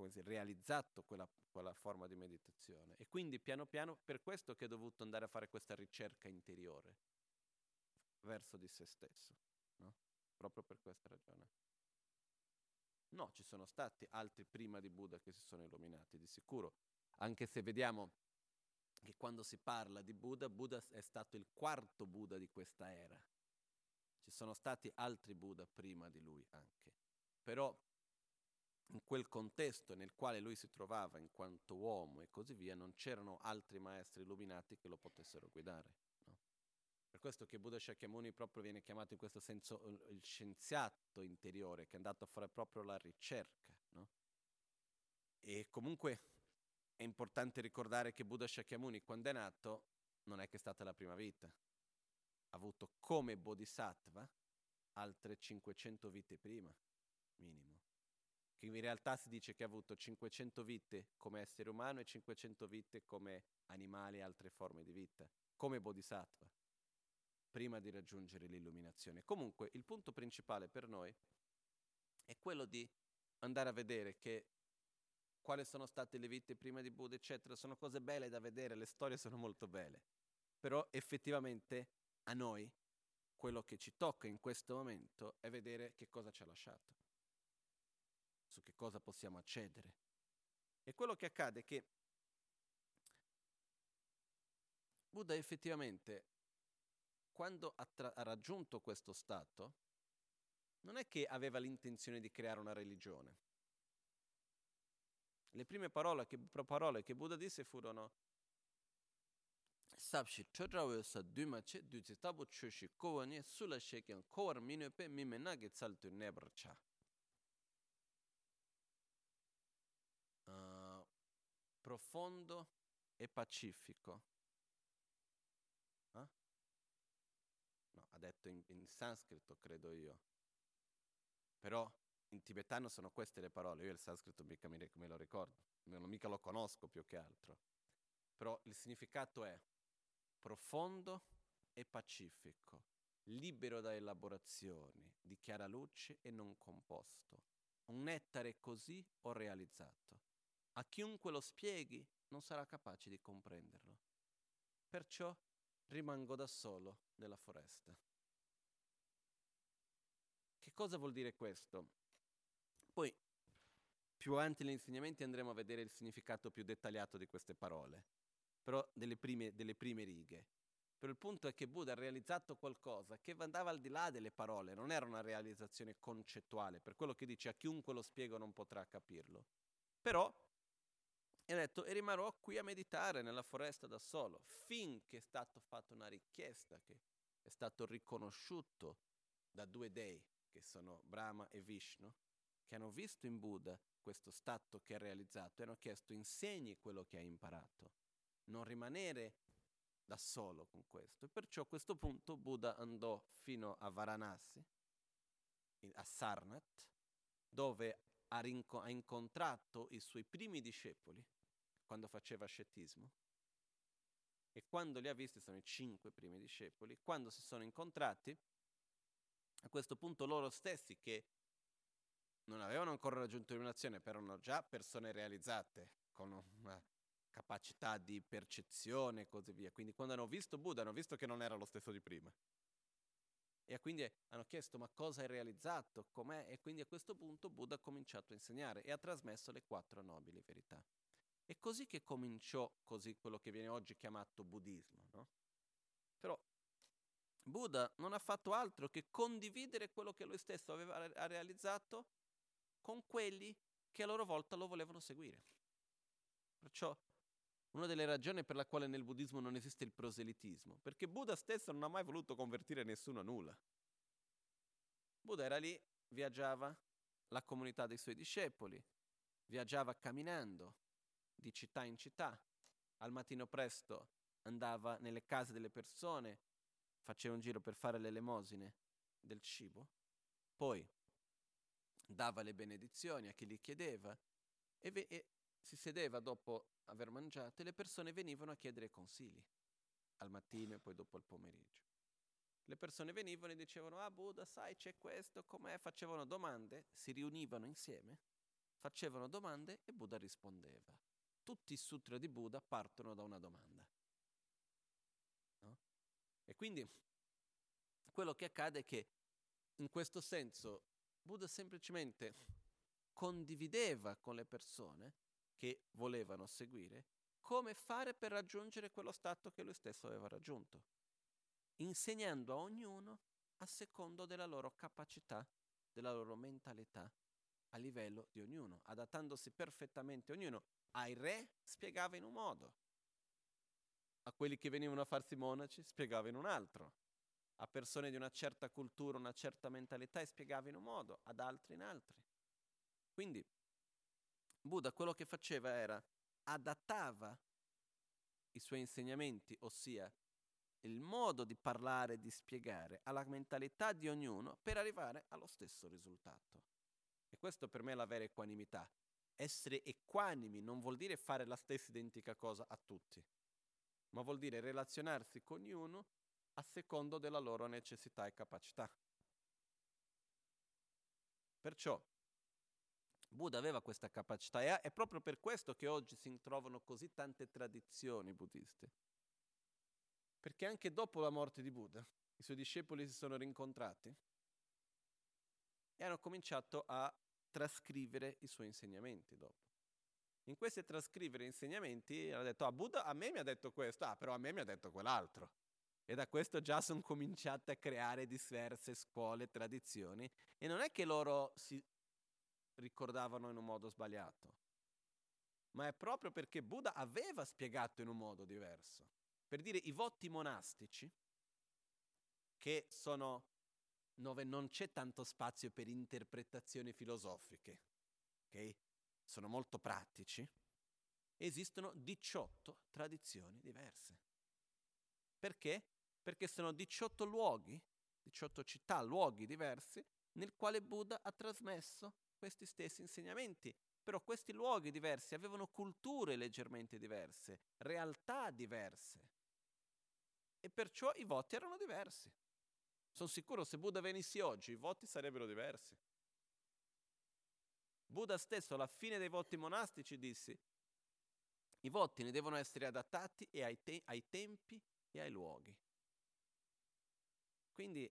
[SPEAKER 2] si, realizzato quella, quella, forma di meditazione. E quindi piano piano, per questo che è dovuto andare a fare questa ricerca interiore verso di se stesso, no? proprio per questa ragione. No, ci sono stati altri prima di Buddha che si sono illuminati, di sicuro, anche se vediamo che quando si parla di Buddha, Buddha è stato il quarto Buddha di questa era. Ci sono stati altri Buddha prima di lui anche, però in quel contesto nel quale lui si trovava in quanto uomo e così via, non c'erano altri maestri illuminati che lo potessero guidare. Per questo che Buddha Shakyamuni proprio viene chiamato in questo senso il scienziato interiore, che è andato a fare proprio la ricerca. No? E comunque è importante ricordare che Buddha Shakyamuni, quando è nato, non è che è stata la prima vita. Ha avuto come bodhisattva altre 500 vite prima, minimo che in realtà si dice che ha avuto 500 vite come essere umano e 500 vite come animali e altre forme di vita, come bodhisattva, prima di raggiungere l'illuminazione. Comunque, il punto principale per noi è quello di andare a vedere che quali sono state le vite prima di Buddha, eccetera, sono cose belle da vedere, le storie sono molto belle, però effettivamente a noi quello che ci tocca in questo momento è vedere che cosa ci ha lasciato su che cosa possiamo accedere. E quello che accade è che Buddha effettivamente, quando ha, tra- ha raggiunto questo stato, non è che aveva l'intenzione di creare una religione. Le prime parole che, parole che Buddha disse furono Sabshi chodrawe sa dumache duzi tabu chushi kowani sula shekyan kowar minupe mime nage tsaltu nebrcha. profondo e pacifico. Eh? No, ha detto in, in sanscrito, credo io. Però in tibetano sono queste le parole, io il sanscrito mica me, me lo ricordo, non mica lo conosco più che altro. Però il significato è profondo e pacifico, libero da elaborazioni, di chiara luce e non composto. Un nettare così ho realizzato. A chiunque lo spieghi non sarà capace di comprenderlo. Perciò rimango da solo nella foresta. Cosa vuol dire questo? Poi, più avanti negli insegnamenti andremo a vedere il significato più dettagliato di queste parole, però delle prime, delle prime righe. Però il punto è che Buddha ha realizzato qualcosa che andava al di là delle parole, non era una realizzazione concettuale, per quello che dice a chiunque lo spiego non potrà capirlo. Però ha detto e rimarrò qui a meditare nella foresta da solo, finché è stata fatta una richiesta che è stato riconosciuto da due dei, che sono Brahma e Vishnu, che hanno visto in Buddha questo stato che ha realizzato e hanno chiesto insegni quello che hai imparato, non rimanere da solo con questo. E perciò a questo punto Buddha andò fino a Varanasi, a Sarnath, dove ha, rinco- ha incontrato i suoi primi discepoli quando faceva scettismo. E quando li ha visti, sono i cinque primi discepoli, quando si sono incontrati, a questo punto loro stessi che non avevano ancora raggiunto l'illuminazione, però erano già persone realizzate, con una capacità di percezione e così via. Quindi quando hanno visto Buddha hanno visto che non era lo stesso di prima. E quindi hanno chiesto ma cosa hai realizzato, com'è? E quindi a questo punto Buddha ha cominciato a insegnare e ha trasmesso le quattro nobili verità. È così che cominciò così quello che viene oggi chiamato buddismo, no? Però Buddha non ha fatto altro che condividere quello che lui stesso aveva realizzato con quelli che a loro volta lo volevano seguire. Perciò una delle ragioni per la quale nel buddismo non esiste il proselitismo, perché Buddha stesso non ha mai voluto convertire nessuno a nulla. Buddha era lì, viaggiava, la comunità dei suoi discepoli, viaggiava camminando di città in città, al mattino presto andava nelle case delle persone, faceva un giro per fare le elemosine del cibo, poi dava le benedizioni a chi gli chiedeva e, ve- e si sedeva dopo aver mangiato e le persone venivano a chiedere consigli al mattino e poi dopo al pomeriggio. Le persone venivano e dicevano, ah Buddha, sai c'è questo, com'è? Facevano domande, si riunivano insieme, facevano domande e Buddha rispondeva. Tutti i sutra di Buddha partono da una domanda. E quindi quello che accade è che in questo senso Buddha semplicemente condivideva con le persone che volevano seguire come fare per raggiungere quello stato che lui stesso aveva raggiunto, insegnando a ognuno a secondo della loro capacità, della loro mentalità, a livello di ognuno, adattandosi perfettamente a ognuno. Ai re spiegava in un modo, a quelli che venivano a farsi monaci spiegava in un altro, a persone di una certa cultura, una certa mentalità e spiegava in un modo, ad altri in altri. Quindi Buddha quello che faceva era adattava i suoi insegnamenti, ossia il modo di parlare di spiegare alla mentalità di ognuno per arrivare allo stesso risultato. E questo per me è la vera equanimità. Essere equanimi non vuol dire fare la stessa identica cosa a tutti, ma vuol dire relazionarsi con ognuno a secondo della loro necessità e capacità. Perciò Buddha aveva questa capacità e è proprio per questo che oggi si trovano così tante tradizioni buddiste. Perché anche dopo la morte di Buddha i suoi discepoli si sono rincontrati e hanno cominciato a trascrivere i suoi insegnamenti dopo. In questi trascrivere insegnamenti hanno detto, ah Buddha a me mi ha detto questo, ah però a me mi ha detto quell'altro. E da questo già sono cominciate a creare diverse scuole, tradizioni. E non è che loro si ricordavano in un modo sbagliato, ma è proprio perché Buddha aveva spiegato in un modo diverso. Per dire i voti monastici, che sono dove non c'è tanto spazio per interpretazioni filosofiche, ok? Sono molto pratici. Esistono 18 tradizioni diverse. Perché? Perché sono 18 luoghi, 18 città, luoghi diversi, nel quale Buddha ha trasmesso questi stessi insegnamenti. Però questi luoghi diversi avevano culture leggermente diverse, realtà diverse. e perciò i voti erano diversi. Sono sicuro se Buddha venisse oggi i voti sarebbero diversi. Buddha stesso alla fine dei voti monastici disse i voti ne devono essere adattati ai, te- ai tempi e ai luoghi. Quindi,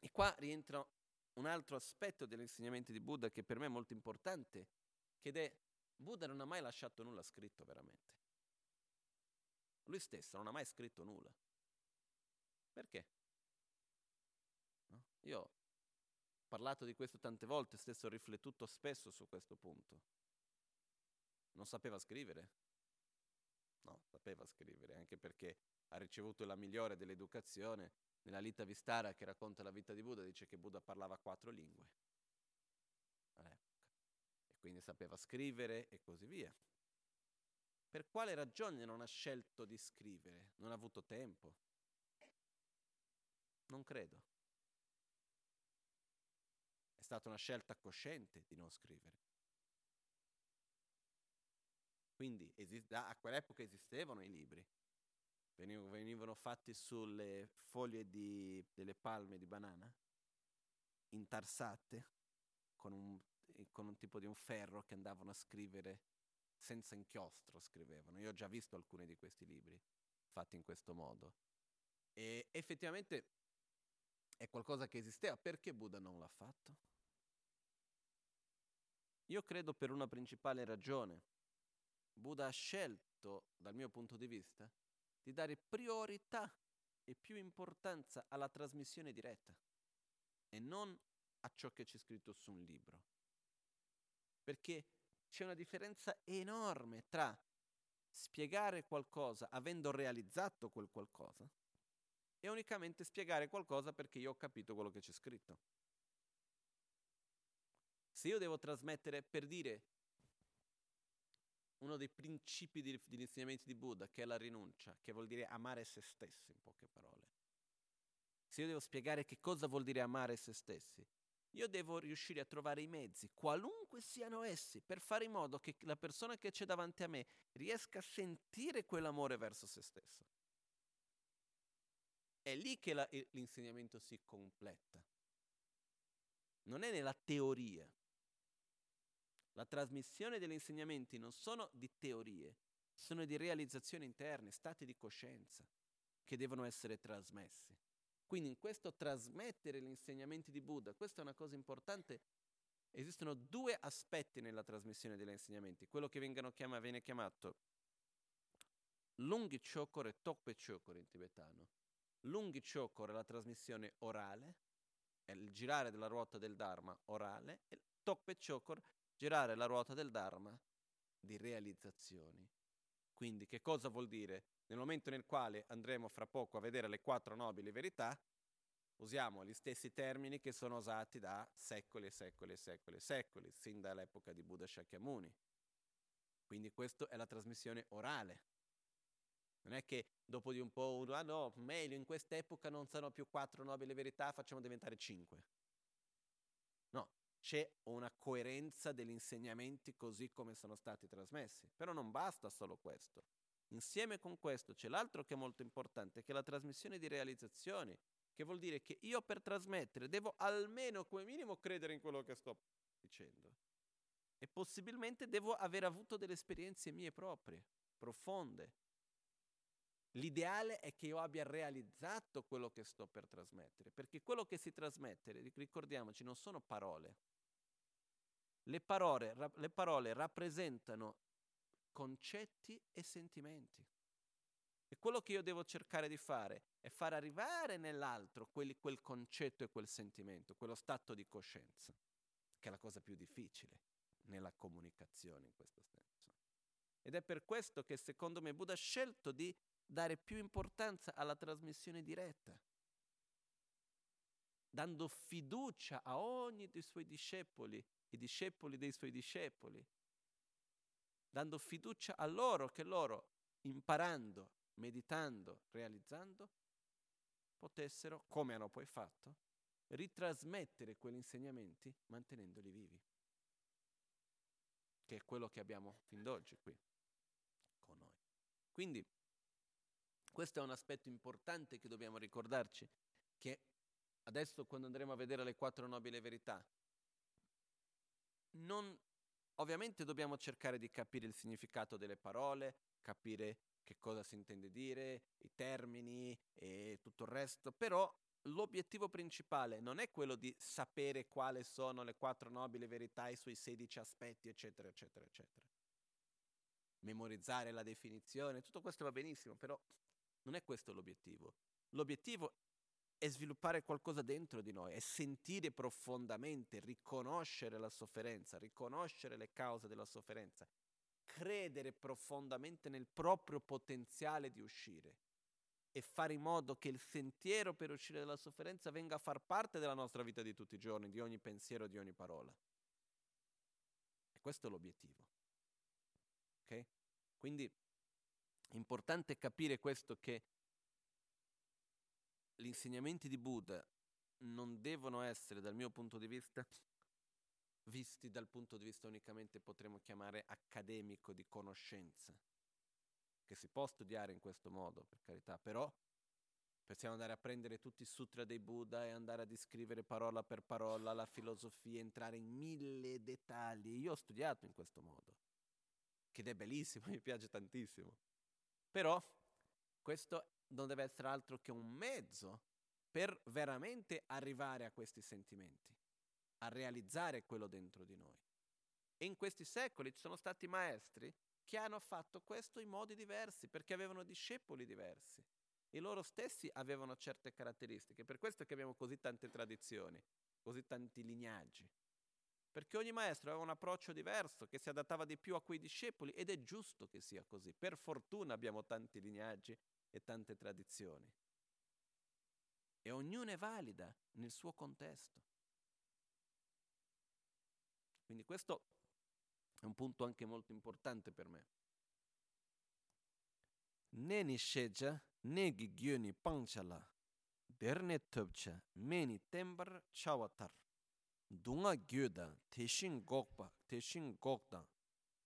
[SPEAKER 2] e qua rientra un altro aspetto degli insegnamenti di Buddha che per me è molto importante, che è Buddha non ha mai lasciato nulla scritto veramente. Lui stesso non ha mai scritto nulla. Perché? No? Io parlato di questo tante volte, stesso riflettuto spesso su questo punto. Non sapeva scrivere? No, sapeva scrivere, anche perché ha ricevuto la migliore dell'educazione. Nella Lita Vistara che racconta la vita di Buddha dice che Buddha parlava quattro lingue all'epoca e quindi sapeva scrivere e così via. Per quale ragione non ha scelto di scrivere? Non ha avuto tempo? Non credo. Stata una scelta cosciente di non scrivere. Quindi esist- a quell'epoca esistevano i libri, venivano, venivano fatti sulle foglie di, delle palme di banana, intarsate con un, con un tipo di un ferro che andavano a scrivere senza inchiostro scrivevano. Io ho già visto alcuni di questi libri fatti in questo modo. E effettivamente è qualcosa che esisteva. Perché Buddha non l'ha fatto? Io credo per una principale ragione. Buddha ha scelto, dal mio punto di vista, di dare priorità e più importanza alla trasmissione diretta e non a ciò che c'è scritto su un libro. Perché c'è una differenza enorme tra spiegare qualcosa avendo realizzato quel qualcosa e unicamente spiegare qualcosa perché io ho capito quello che c'è scritto. Se io devo trasmettere, per dire, uno dei principi degli insegnamenti di Buddha, che è la rinuncia, che vuol dire amare se stessi, in poche parole. Se io devo spiegare che cosa vuol dire amare se stessi, io devo riuscire a trovare i mezzi, qualunque siano essi, per fare in modo che la persona che c'è davanti a me riesca a sentire quell'amore verso se stessa. È lì che la, l'insegnamento si completa. Non è nella teoria. La trasmissione degli insegnamenti non sono di teorie, sono di realizzazioni interne, stati di coscienza che devono essere trasmessi. Quindi in questo trasmettere gli insegnamenti di Buddha, questa è una cosa importante, esistono due aspetti nella trasmissione degli insegnamenti. Quello che chiama, viene chiamato Lunghi Chokor e Tokpe Chokor in tibetano. Lunghi Chokor è la trasmissione orale, è il girare della ruota del Dharma orale, e Tokpe Chokor, girare la ruota del Dharma di realizzazioni. Quindi che cosa vuol dire? Nel momento nel quale andremo fra poco a vedere le quattro nobili verità, usiamo gli stessi termini che sono usati da secoli e secoli e secoli e secoli, sin dall'epoca di Buddha Shakyamuni. Quindi questa è la trasmissione orale. Non è che dopo di un po' uno, ah no, meglio, in quest'epoca non sono più quattro nobili verità, facciamo diventare cinque. C'è una coerenza degli insegnamenti così come sono stati trasmessi. Però non basta solo questo. Insieme con questo c'è l'altro che è molto importante, che è la trasmissione di realizzazioni, che vuol dire che io per trasmettere devo almeno come minimo credere in quello che sto dicendo. E possibilmente devo aver avuto delle esperienze mie proprie, profonde. L'ideale è che io abbia realizzato quello che sto per trasmettere, perché quello che si trasmette, ricordiamoci, non sono parole. Le parole, le parole rappresentano concetti e sentimenti. E quello che io devo cercare di fare è far arrivare nell'altro quelli, quel concetto e quel sentimento, quello stato di coscienza, che è la cosa più difficile nella comunicazione in questo senso. Ed è per questo che secondo me Buddha ha scelto di dare più importanza alla trasmissione diretta, dando fiducia a ogni dei suoi discepoli, i discepoli dei suoi discepoli, dando fiducia a loro che loro, imparando, meditando, realizzando, potessero, come hanno poi fatto, ritrasmettere quegli insegnamenti mantenendoli vivi, che è quello che abbiamo fin d'oggi qui con noi. Quindi Questo è un aspetto importante che dobbiamo ricordarci, che adesso quando andremo a vedere le quattro nobili verità, non, ovviamente dobbiamo cercare di capire il significato delle parole, capire che cosa si intende dire, i termini e tutto il resto, però l'obiettivo principale non è quello di sapere quali sono le quattro nobili verità, i suoi 16 aspetti, eccetera, eccetera, eccetera. Memorizzare la definizione, tutto questo va benissimo, però non è questo l'obiettivo. L'obiettivo è sviluppare qualcosa dentro di noi, è sentire profondamente, riconoscere la sofferenza, riconoscere le cause della sofferenza, credere profondamente nel proprio potenziale di uscire e fare in modo che il sentiero per uscire dalla sofferenza venga a far parte della nostra vita di tutti i giorni, di ogni pensiero, di ogni parola. E questo è l'obiettivo. Ok? Quindi è importante capire questo che gli insegnamenti di Buddha non devono essere, dal mio punto di vista, visti dal punto di vista unicamente potremmo chiamare accademico di conoscenza, che si può studiare in questo modo, per carità, però possiamo andare a prendere tutti i sutra dei Buddha e andare a descrivere parola per parola la filosofia, entrare in mille dettagli. Io ho studiato in questo modo, che è bellissimo, mi piace tantissimo. Però questo non deve essere altro che un mezzo per veramente arrivare a questi sentimenti, a realizzare quello dentro di noi. E in questi secoli ci sono stati maestri che hanno fatto questo in modi diversi, perché avevano discepoli diversi. E loro stessi avevano certe caratteristiche. Per questo che abbiamo così tante tradizioni, così tanti lignaggi. Perché ogni maestro aveva un approccio diverso che si adattava di più a quei discepoli ed è giusto che sia così. Per fortuna abbiamo tanti lignaggi e tante tradizioni. E ognuna è valida nel suo contesto. Quindi questo è un punto anche molto importante per me. Neni sheja, negi gyoni pangchala, derne tubcha, meni tembar chawatar. Dunga gyoda, teshin gokpa, teshin gokda,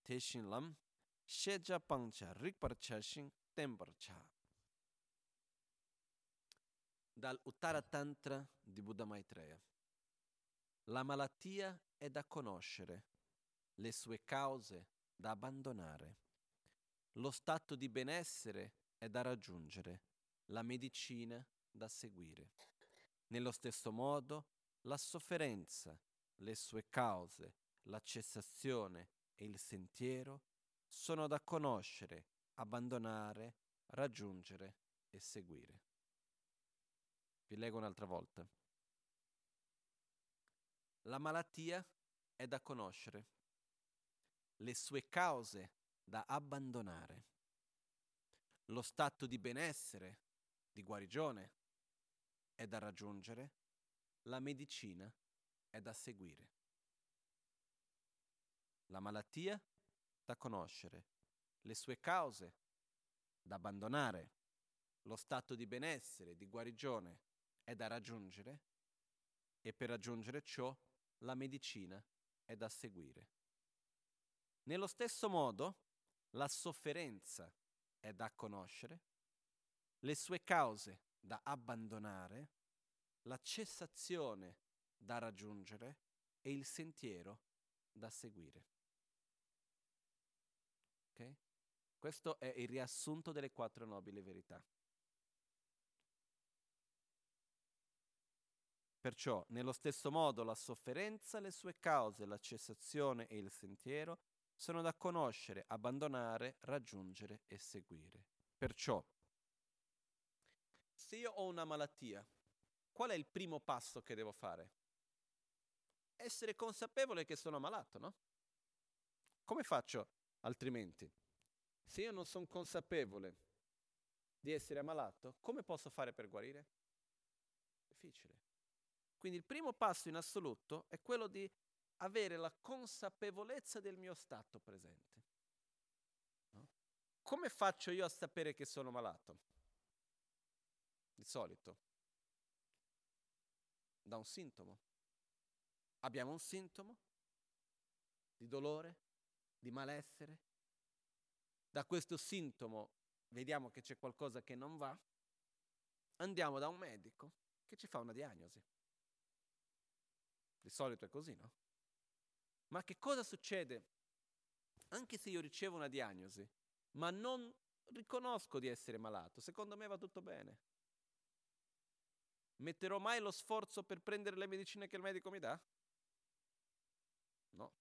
[SPEAKER 2] teshin lam, sheja pangcha, rikpar chashin, tembar cha. Dal Uttara Tantra di Buddha Maitreya. La malattia è da conoscere, le sue cause da abbandonare. Lo stato di benessere è da raggiungere, la medicina da seguire. Nello stesso modo, la sofferenza, le sue cause, la cessazione e il sentiero sono da conoscere, abbandonare, raggiungere e seguire. Vi leggo un'altra volta. La malattia è da conoscere, le sue cause da abbandonare, lo stato di benessere, di guarigione è da raggiungere, la medicina è da seguire. La malattia da conoscere, le sue cause da abbandonare, lo stato di benessere, di guarigione è da raggiungere e per raggiungere ciò la medicina è da seguire. Nello stesso modo, la sofferenza è da conoscere, le sue cause da abbandonare, la cessazione da raggiungere e il sentiero da seguire. Okay? Questo è il riassunto delle quattro nobili verità. Perciò, nello stesso modo, la sofferenza, le sue cause, la cessazione e il sentiero sono da conoscere, abbandonare, raggiungere e seguire. Perciò, se io ho una malattia, qual è il primo passo che devo fare? Essere consapevole che sono malato, no? Come faccio altrimenti? Se io non sono consapevole di essere ammalato, come posso fare per guarire? Difficile. Quindi il primo passo in assoluto è quello di avere la consapevolezza del mio stato presente. No? Come faccio io a sapere che sono malato? Di solito, da un sintomo. Abbiamo un sintomo di dolore, di malessere. Da questo sintomo vediamo che c'è qualcosa che non va, andiamo da un medico che ci fa una diagnosi. Di solito è così, no? Ma che cosa succede anche se io ricevo una diagnosi, ma non riconosco di essere malato? Secondo me va tutto bene. Metterò mai lo sforzo per prendere le medicine che il medico mi dà? No.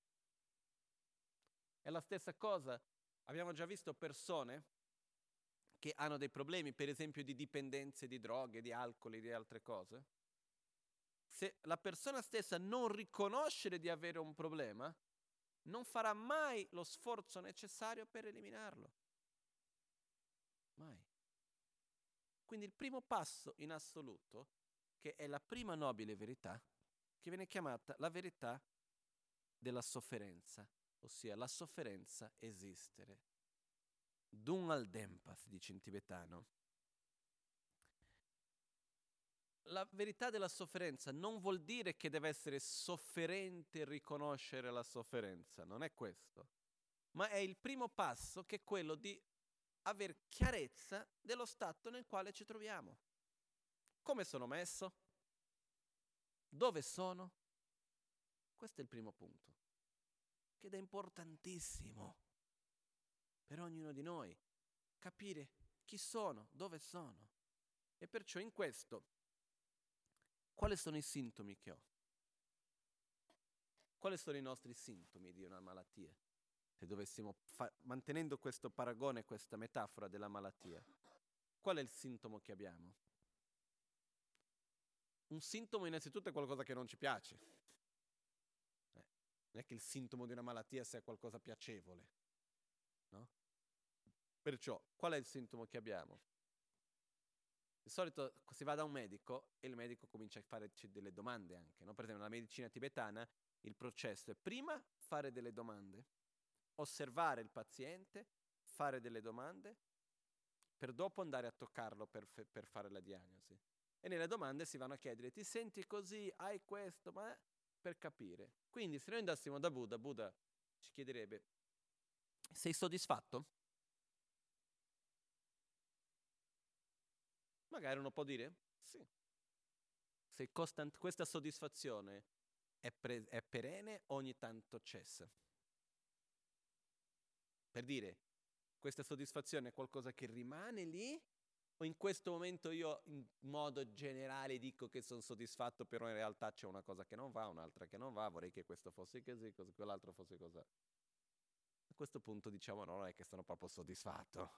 [SPEAKER 2] È la stessa cosa. Abbiamo già visto persone che hanno dei problemi, per esempio di dipendenze di droghe, di alcol, di altre cose. Se la persona stessa non riconosce di avere un problema, non farà mai lo sforzo necessario per eliminarlo. Mai. Quindi il primo passo in assoluto, che è la prima nobile verità, che viene chiamata la verità della sofferenza, ossia la sofferenza esistere. Dun al dempath, dice in tibetano. La verità della sofferenza non vuol dire che deve essere sofferente riconoscere la sofferenza, non è questo, ma è il primo passo che è quello di aver chiarezza dello stato nel quale ci troviamo. Come sono messo? Dove sono? Questo è il primo punto, che è importantissimo per ognuno di noi, capire chi sono, dove sono. E perciò in questo, quali sono i sintomi che ho? Quali sono i nostri sintomi di una malattia? Se dovessimo, fa- mantenendo questo paragone, questa metafora della malattia, qual è il sintomo che abbiamo? Un sintomo innanzitutto è qualcosa che non ci piace. Non è che il sintomo di una malattia sia qualcosa piacevole. No? Perciò, qual è il sintomo che abbiamo? Di solito si va da un medico e il medico comincia a farci delle domande anche. No? Per esempio, nella medicina tibetana il processo è prima fare delle domande, osservare il paziente, fare delle domande, per dopo andare a toccarlo per, per fare la diagnosi. E nelle domande si vanno a chiedere, ti senti così, hai questo, ma per capire. Quindi se noi andassimo da Buddha, Buddha ci chiederebbe, sei soddisfatto? Magari uno può dire, sì. Se constant- questa soddisfazione è, pre- è perenne, ogni tanto cessa. Per dire, questa soddisfazione è qualcosa che rimane lì o in questo momento io in modo generale dico che sono soddisfatto, però in realtà c'è una cosa che non va, un'altra che non va, vorrei che questo fosse così, così quell'altro fosse così. A questo punto diciamo no, non è che sono proprio soddisfatto.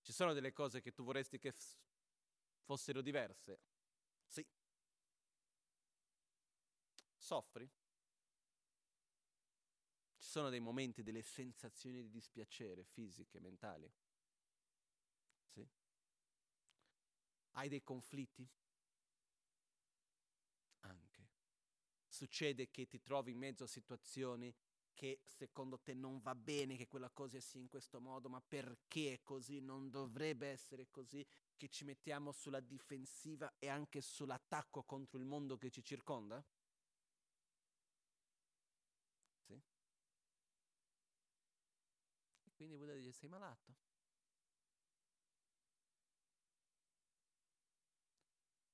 [SPEAKER 2] Ci sono delle cose che tu vorresti che fossero diverse? Sì. Soffri? Ci sono dei momenti, delle sensazioni di dispiacere fisiche, mentali? Sì. Hai dei conflitti? Anche. Succede che ti trovi in mezzo a situazioni che secondo te non va bene che quella cosa sia in questo modo, ma perché è così? Non dovrebbe essere così, che ci mettiamo sulla difensiva e anche sull'attacco contro il mondo che ci circonda? Sì. E quindi Buddha dice sei malato.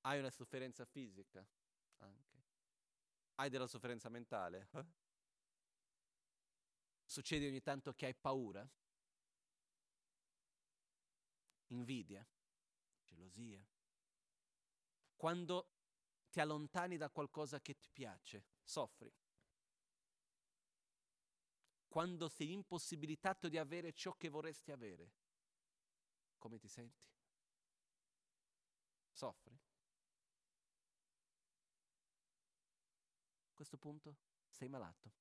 [SPEAKER 2] Hai una sofferenza fisica anche. Hai della sofferenza mentale. Eh? Succede ogni tanto che hai paura, invidia, gelosia. Quando ti allontani da qualcosa che ti piace, soffri. Quando sei impossibilitato di avere ciò che vorresti avere, come ti senti? Soffri. questo punto sei malato.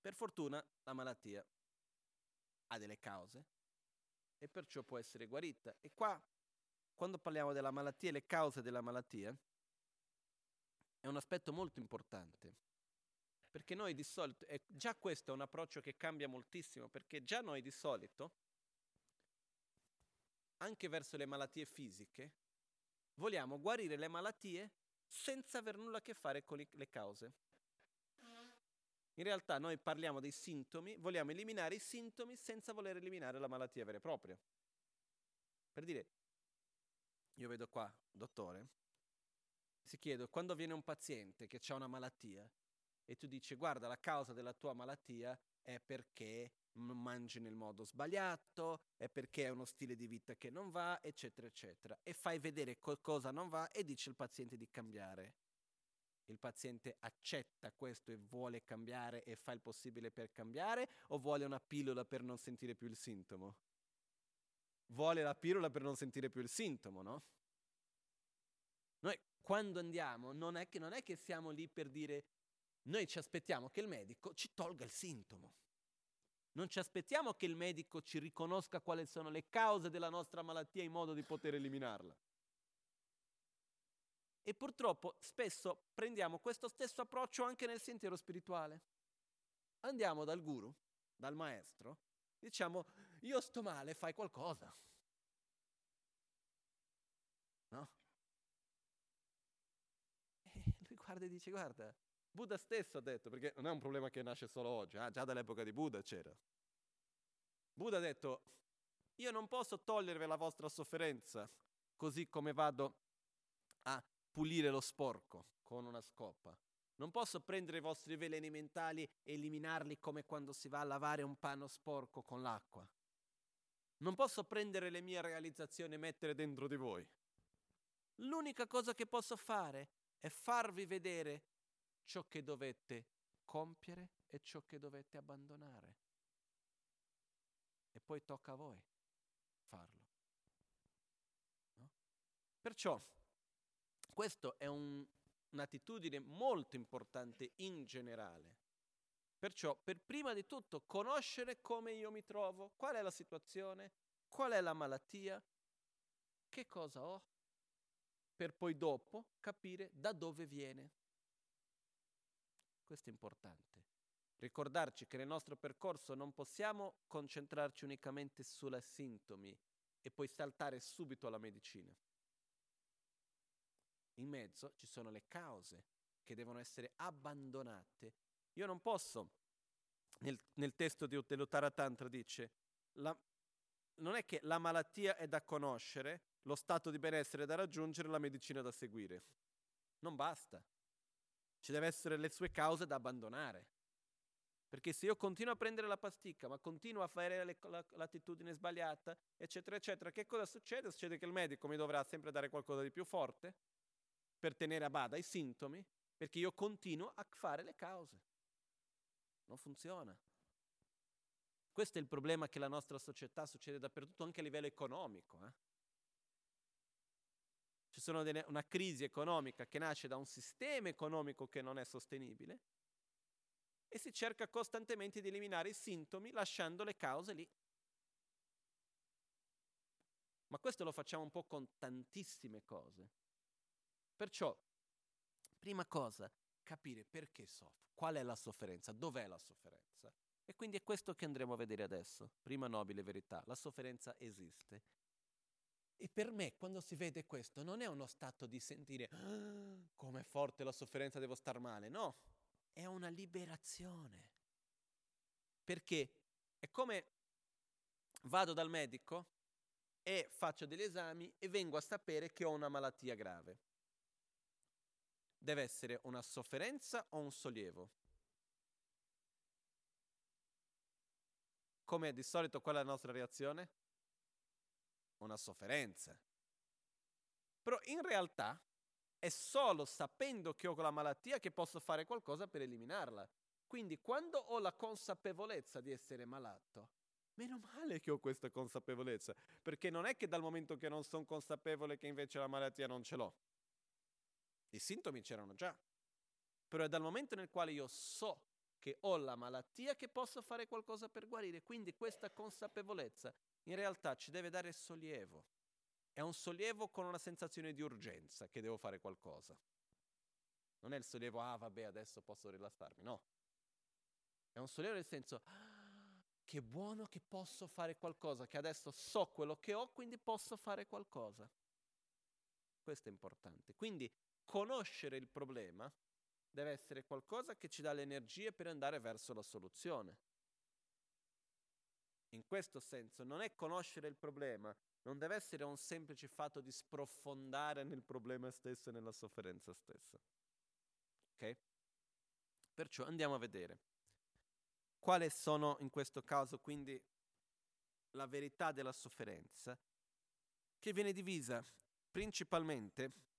[SPEAKER 2] Per fortuna la malattia ha delle cause e perciò può essere guarita. E qua, quando parliamo della malattia e le cause della malattia, è un aspetto molto importante. Perché noi di solito, e già questo è un approccio che cambia moltissimo, perché già noi di solito, anche verso le malattie fisiche, vogliamo guarire le malattie senza aver nulla a che fare con le cause. In realtà noi parliamo dei sintomi, vogliamo eliminare i sintomi senza voler eliminare la malattia vera e propria. Per dire, io vedo qua, dottore, si chiede, quando viene un paziente che ha una malattia e tu dici, guarda, la causa della tua malattia è perché mangi nel modo sbagliato, è perché è uno stile di vita che non va, eccetera, eccetera. E fai vedere cosa non va e dici al paziente di cambiare. Il paziente accetta questo e vuole cambiare e fa il possibile per cambiare o vuole una pillola per non sentire più il sintomo? Vuole la pillola per non sentire più il sintomo, no? Noi quando andiamo non è che, non è che siamo lì per dire noi ci aspettiamo che il medico ci tolga il sintomo. Non ci aspettiamo che il medico ci riconosca quali sono le cause della nostra malattia in modo di poter eliminarla. E purtroppo spesso prendiamo questo stesso approccio anche nel sentiero spirituale. Andiamo dal guru, dal maestro, diciamo io sto male, fai qualcosa. No? E lui guarda e dice guarda, Buddha stesso ha detto, perché non è un problema che nasce solo oggi, eh? già dall'epoca di Buddha c'era. Buddha ha detto, io non posso togliervi la vostra sofferenza così come vado a pulire lo sporco con una scopa. Non posso prendere i vostri veleni mentali e eliminarli come quando si va a lavare un panno sporco con l'acqua. Non posso prendere le mie realizzazioni e mettere dentro di voi. L'unica cosa che posso fare è farvi vedere ciò che dovete compiere e ciò che dovete abbandonare. E poi tocca a voi farlo. No? Perciò questa è un, un'attitudine molto importante in generale. Perciò, per prima di tutto, conoscere come io mi trovo, qual è la situazione, qual è la malattia, che cosa ho, per poi dopo capire da dove viene. Questo è importante. Ricordarci che nel nostro percorso non possiamo concentrarci unicamente sulla sintomi e poi saltare subito alla medicina. In mezzo ci sono le cause che devono essere abbandonate. Io non posso, nel, nel testo di Uttara Tantra dice, la, non è che la malattia è da conoscere, lo stato di benessere da raggiungere, la medicina da seguire. Non basta. Ci deve essere le sue cause da abbandonare. Perché se io continuo a prendere la pasticca, ma continuo a fare le, la, l'attitudine sbagliata, eccetera, eccetera, che cosa succede? Succede che il medico mi dovrà sempre dare qualcosa di più forte per tenere a bada i sintomi, perché io continuo a fare le cause. Non funziona. Questo è il problema che la nostra società succede dappertutto, anche a livello economico. Eh? Ci sono delle, una crisi economica che nasce da un sistema economico che non è sostenibile e si cerca costantemente di eliminare i sintomi lasciando le cause lì. Ma questo lo facciamo un po' con tantissime cose. Perciò, prima cosa, capire perché soffro, qual è la sofferenza, dov'è la sofferenza. E quindi è questo che andremo a vedere adesso. Prima nobile verità, la sofferenza esiste e per me, quando si vede questo, non è uno stato di sentire ah, come è forte la sofferenza, devo star male. No, è una liberazione. Perché è come vado dal medico e faccio degli esami e vengo a sapere che ho una malattia grave. Deve essere una sofferenza o un sollievo? Come di solito qual è la nostra reazione? una sofferenza. Però in realtà è solo sapendo che ho la malattia che posso fare qualcosa per eliminarla. Quindi quando ho la consapevolezza di essere malato, meno male che ho questa consapevolezza, perché non è che dal momento che non sono consapevole che invece la malattia non ce l'ho. I sintomi c'erano già, però è dal momento nel quale io so che ho la malattia che posso fare qualcosa per guarire. Quindi questa consapevolezza in realtà ci deve dare sollievo. È un sollievo con una sensazione di urgenza che devo fare qualcosa. Non è il sollievo, ah vabbè, adesso posso rilassarmi, no. È un sollievo nel senso, ah, che buono che posso fare qualcosa, che adesso so quello che ho, quindi posso fare qualcosa. Questo è importante. Quindi conoscere il problema deve essere qualcosa che ci dà le energie per andare verso la soluzione. In questo senso non è conoscere il problema, non deve essere un semplice fatto di sprofondare nel problema stesso e nella sofferenza stessa. Ok? Perciò andiamo a vedere quali sono in questo caso quindi la verità della sofferenza, che viene divisa principalmente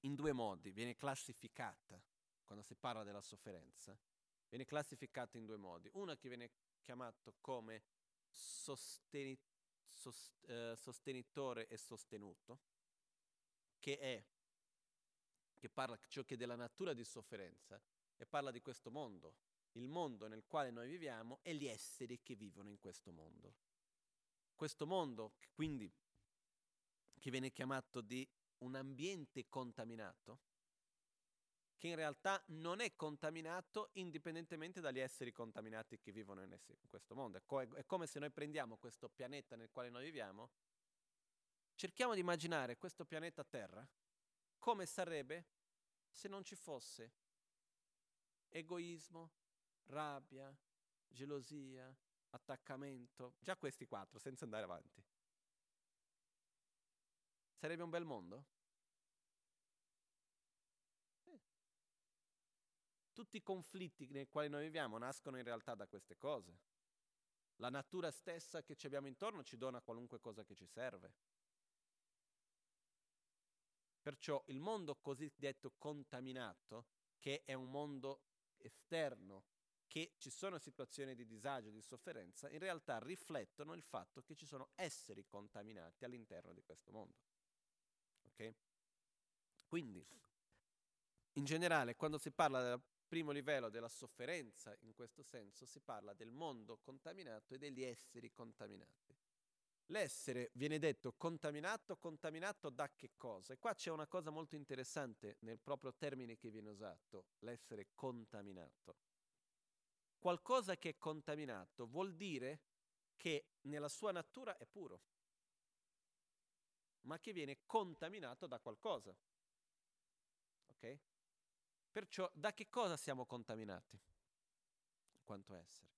[SPEAKER 2] in due modi, viene classificata quando si parla della sofferenza, viene classificata in due modi. Una che viene chiamato come sosteni- sost- eh, sostenitore e sostenuto, che è che parla ciò che è della natura di sofferenza e parla di questo mondo, il mondo nel quale noi viviamo e gli esseri che vivono in questo mondo. Questo mondo, quindi, che viene chiamato di un ambiente contaminato, che in realtà non è contaminato indipendentemente dagli esseri contaminati che vivono in, esse, in questo mondo. È, co- è come se noi prendiamo questo pianeta nel quale noi viviamo, cerchiamo di immaginare questo pianeta Terra come sarebbe se non ci fosse egoismo, rabbia, gelosia, attaccamento, già questi quattro, senza andare avanti. Sarebbe un bel mondo? Tutti i conflitti nei quali noi viviamo nascono in realtà da queste cose. La natura stessa che ci abbiamo intorno ci dona qualunque cosa che ci serve. Perciò il mondo cosiddetto contaminato, che è un mondo esterno, che ci sono situazioni di disagio, di sofferenza, in realtà riflettono il fatto che ci sono esseri contaminati all'interno di questo mondo. Ok? Quindi, in generale, quando si parla del primo livello della sofferenza, in questo senso, si parla del mondo contaminato e degli esseri contaminati. L'essere viene detto contaminato, contaminato da che cosa? E qua c'è una cosa molto interessante nel proprio termine che viene usato, l'essere contaminato. Qualcosa che è contaminato vuol dire che nella sua natura è puro, ma che viene contaminato da qualcosa. Ok? Perciò da che cosa siamo contaminati? Quanto essere.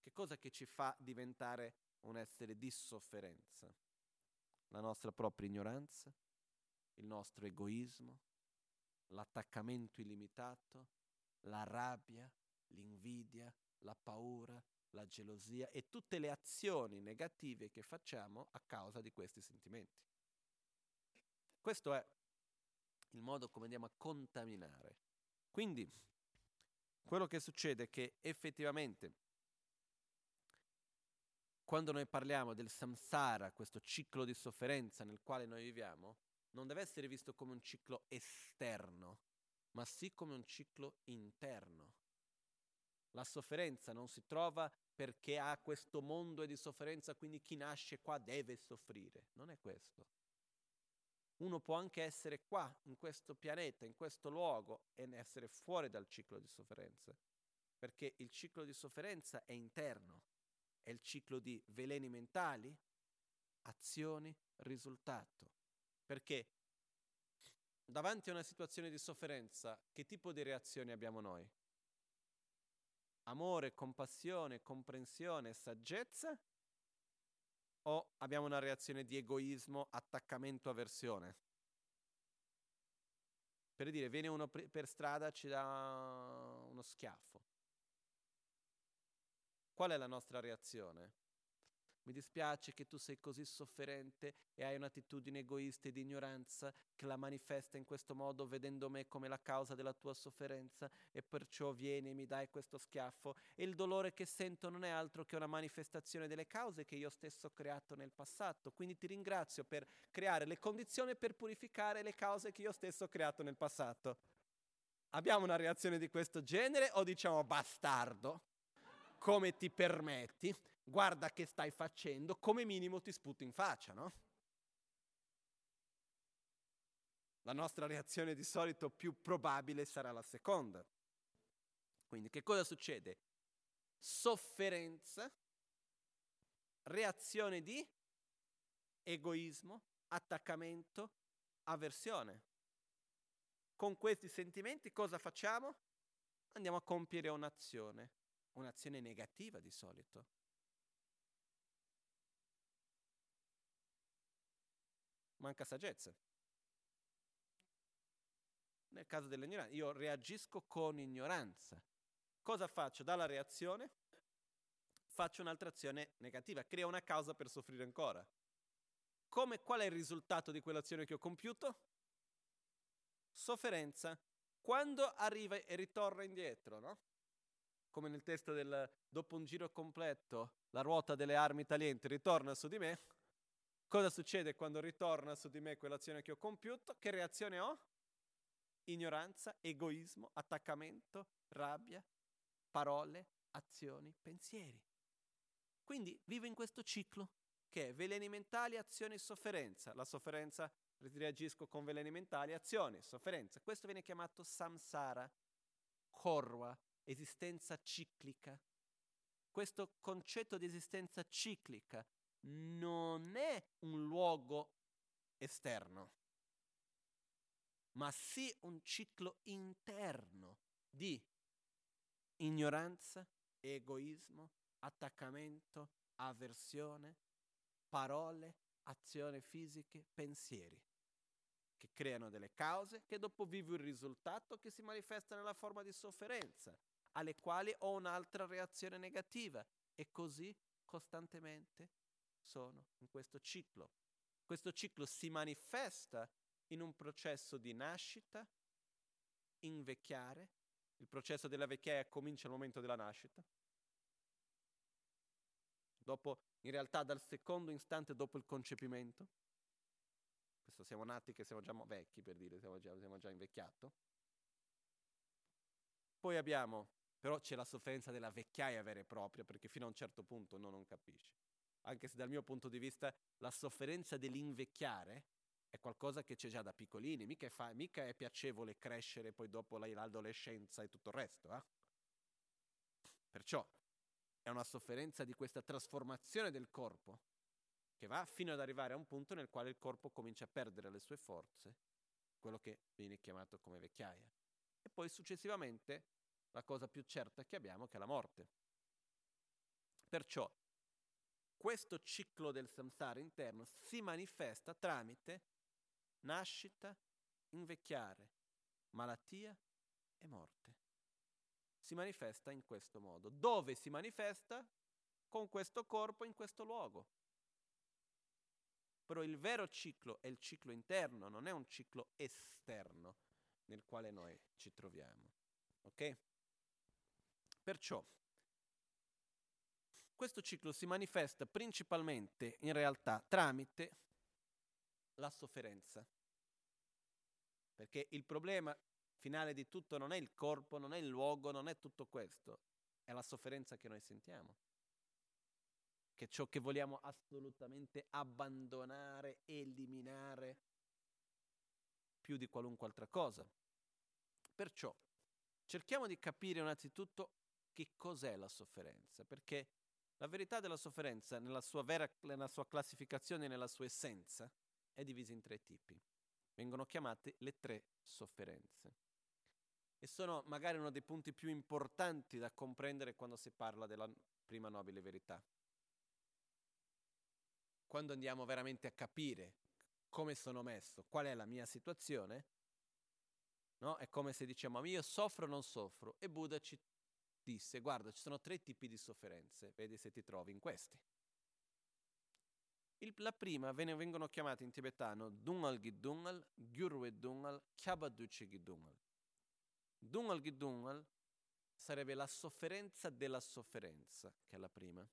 [SPEAKER 2] Che cosa che ci fa diventare un essere di sofferenza? La nostra propria ignoranza, il nostro egoismo, l'attaccamento illimitato, la rabbia, l'invidia, la paura, la gelosia e tutte le azioni negative che facciamo a causa di questi sentimenti. Questo è il modo come andiamo a contaminare quindi quello che succede è che effettivamente quando noi parliamo del samsara, questo ciclo di sofferenza nel quale noi viviamo, non deve essere visto come un ciclo esterno, ma sì come un ciclo interno. La sofferenza non si trova perché ha questo mondo di sofferenza, quindi chi nasce qua deve soffrire. Non è questo uno può anche essere qua, in questo pianeta, in questo luogo, e essere fuori dal ciclo di sofferenza. Perché il ciclo di sofferenza è interno, è il ciclo di veleni mentali, azioni, risultato. Perché davanti a una situazione di sofferenza, che tipo di reazioni abbiamo noi? Amore, compassione, comprensione, saggezza o abbiamo una reazione di egoismo, attaccamento, avversione? Per dire, viene uno per strada ci dà uno schiaffo. Qual è la nostra reazione? Mi dispiace che tu sei così sofferente e hai un'attitudine egoista e di ignoranza che la manifesta in questo modo vedendo me come la causa della tua sofferenza e perciò vieni e mi dai questo schiaffo e il dolore che sento non è altro che una manifestazione delle cause che io stesso ho creato nel passato. Quindi ti ringrazio per creare le condizioni per purificare le cause che io stesso ho creato nel passato. Abbiamo una reazione di questo genere o diciamo bastardo? Come ti permetti? guarda che stai facendo, come minimo ti sputo in faccia, no? La nostra reazione di solito più probabile sarà la seconda. Quindi che cosa succede? Sofferenza, reazione di egoismo, attaccamento, avversione. con questi sentimenti cosa facciamo? Andiamo a compiere un'azione, un'azione negativa di solito. Manca saggezza. Nel caso dell'ignoranza, io reagisco con ignoranza. Cosa faccio? Dalla reazione faccio un'altra azione negativa, creo una causa per soffrire ancora. Come, qual è il risultato di quell'azione che ho compiuto? Sofferenza. Quando arriva e ritorna indietro, no? Come nel testo del dopo un giro completo, la ruota delle armi taglienti ritorna su di me. Cosa succede quando ritorna su di me quell'azione che ho compiuto? Che reazione ho? Ignoranza, egoismo, attaccamento, rabbia, parole, azioni, pensieri. Quindi vivo in questo ciclo che è veleni mentali, azioni, sofferenza. La sofferenza reagisco con veleni mentali, azioni, sofferenza. Questo viene chiamato samsara, korwa, esistenza ciclica. Questo concetto di esistenza ciclica non è un luogo esterno, ma sì un ciclo interno di ignoranza, egoismo, attaccamento, avversione, parole, azioni fisiche, pensieri, che creano delle cause che dopo vivo il risultato che si manifesta nella forma di sofferenza, alle quali ho un'altra reazione negativa e così costantemente sono in questo ciclo. Questo ciclo si manifesta in un processo di nascita, invecchiare, il processo della vecchiaia comincia al momento della nascita, dopo, in realtà dal secondo istante dopo il concepimento. Questo siamo nati che siamo già vecchi per dire, siamo già, siamo già invecchiati. Poi abbiamo, però c'è la sofferenza della vecchiaia vera e propria, perché fino a un certo punto uno non capisce. Anche se dal mio punto di vista la sofferenza dell'invecchiare è qualcosa che c'è già da piccolini, mica è, fa- mica è piacevole crescere poi dopo l'adolescenza e tutto il resto. Eh? Perciò è una sofferenza di questa trasformazione del corpo che va fino ad arrivare a un punto nel quale il corpo comincia a perdere le sue forze, quello che viene chiamato come vecchiaia. E poi successivamente la cosa più certa che abbiamo che è la morte. Perciò questo ciclo del samsara interno si manifesta tramite nascita, invecchiare, malattia e morte si manifesta in questo modo. Dove si manifesta? Con questo corpo in questo luogo. Però il vero ciclo è il ciclo interno, non è un ciclo esterno nel quale noi ci troviamo. Ok? Perciò questo ciclo si manifesta principalmente in realtà tramite la sofferenza. Perché il problema finale di tutto non è il corpo, non è il luogo, non è tutto questo, è la sofferenza che noi sentiamo, che è ciò che vogliamo assolutamente abbandonare, eliminare più di qualunque altra cosa. Perciò cerchiamo di capire innanzitutto che cos'è la sofferenza, perché la verità della sofferenza nella sua, vera, nella sua classificazione, nella sua essenza, è divisa in tre tipi. Vengono chiamate le tre sofferenze e sono magari uno dei punti più importanti da comprendere quando si parla della prima nobile verità. Quando andiamo veramente a capire come sono messo, qual è la mia situazione, no? è come se diciamo io soffro o non soffro e Buddha ci disse guarda ci sono tre tipi di sofferenze, vedi se ti trovi in questi. Il, la prima vene, vengono chiamate in tibetano Dungal Gidungal, Gyurwe Dungal, Kyabaduchi Gidungal. Dungal Gidungal sarebbe la sofferenza della sofferenza, che è la prima.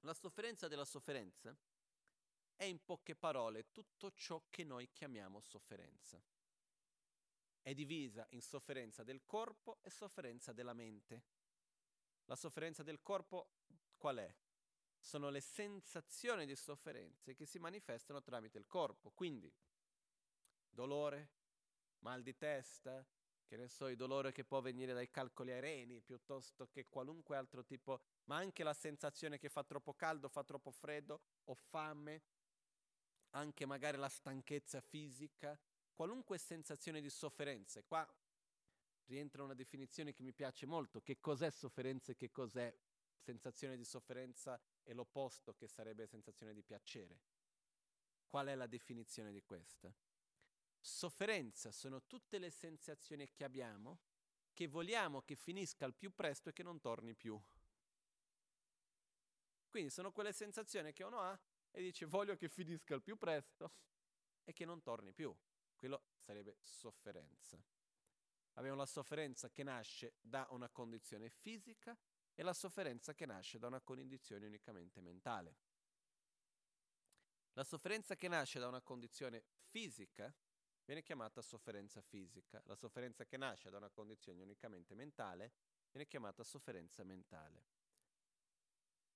[SPEAKER 2] La sofferenza della sofferenza è in poche parole tutto ciò che noi chiamiamo sofferenza. È divisa in sofferenza del corpo e sofferenza della mente. La sofferenza del corpo qual è? Sono le sensazioni di sofferenze che si manifestano tramite il corpo, quindi dolore, mal di testa, che ne so, il dolore che può venire dai calcoli ai reni, piuttosto che qualunque altro tipo, ma anche la sensazione che fa troppo caldo, fa troppo freddo, ho fame, anche magari la stanchezza fisica, qualunque sensazione di sofferenza, e qua rientra una definizione che mi piace molto, che cos'è sofferenza e che cos'è sensazione di sofferenza e l'opposto che sarebbe sensazione di piacere. Qual è la definizione di questa? Sofferenza sono tutte le sensazioni che abbiamo che vogliamo che finisca al più presto e che non torni più. Quindi sono quelle sensazioni che uno ha e dice voglio che finisca al più presto e che non torni più. Quello sarebbe sofferenza. Abbiamo la sofferenza che nasce da una condizione fisica e la sofferenza che nasce da una condizione unicamente mentale. La sofferenza che nasce da una condizione fisica viene chiamata sofferenza fisica. La sofferenza che nasce da una condizione unicamente mentale viene chiamata sofferenza mentale.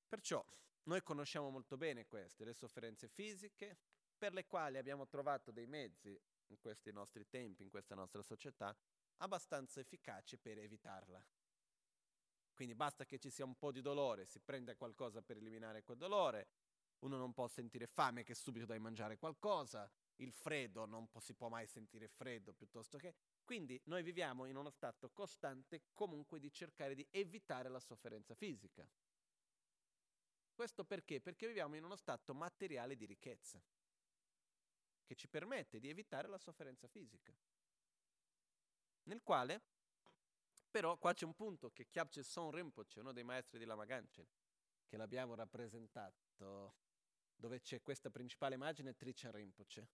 [SPEAKER 2] Perciò noi conosciamo molto bene queste, le sofferenze fisiche, per le quali abbiamo trovato dei mezzi in questi nostri tempi, in questa nostra società, abbastanza efficaci per evitarla. Quindi basta che ci sia un po' di dolore, si prende qualcosa per eliminare quel dolore, uno non può sentire fame che subito dai mangiare qualcosa, il freddo non si può mai sentire freddo piuttosto che... Quindi noi viviamo in uno stato costante comunque di cercare di evitare la sofferenza fisica. Questo perché? Perché viviamo in uno stato materiale di ricchezza, che ci permette di evitare la sofferenza fisica. Nel quale, però, qua c'è un punto che Kyabche Son Rinpoche, uno dei maestri di Lama Ganchen, che l'abbiamo rappresentato, dove c'è questa principale immagine, Trichan Rinpoche.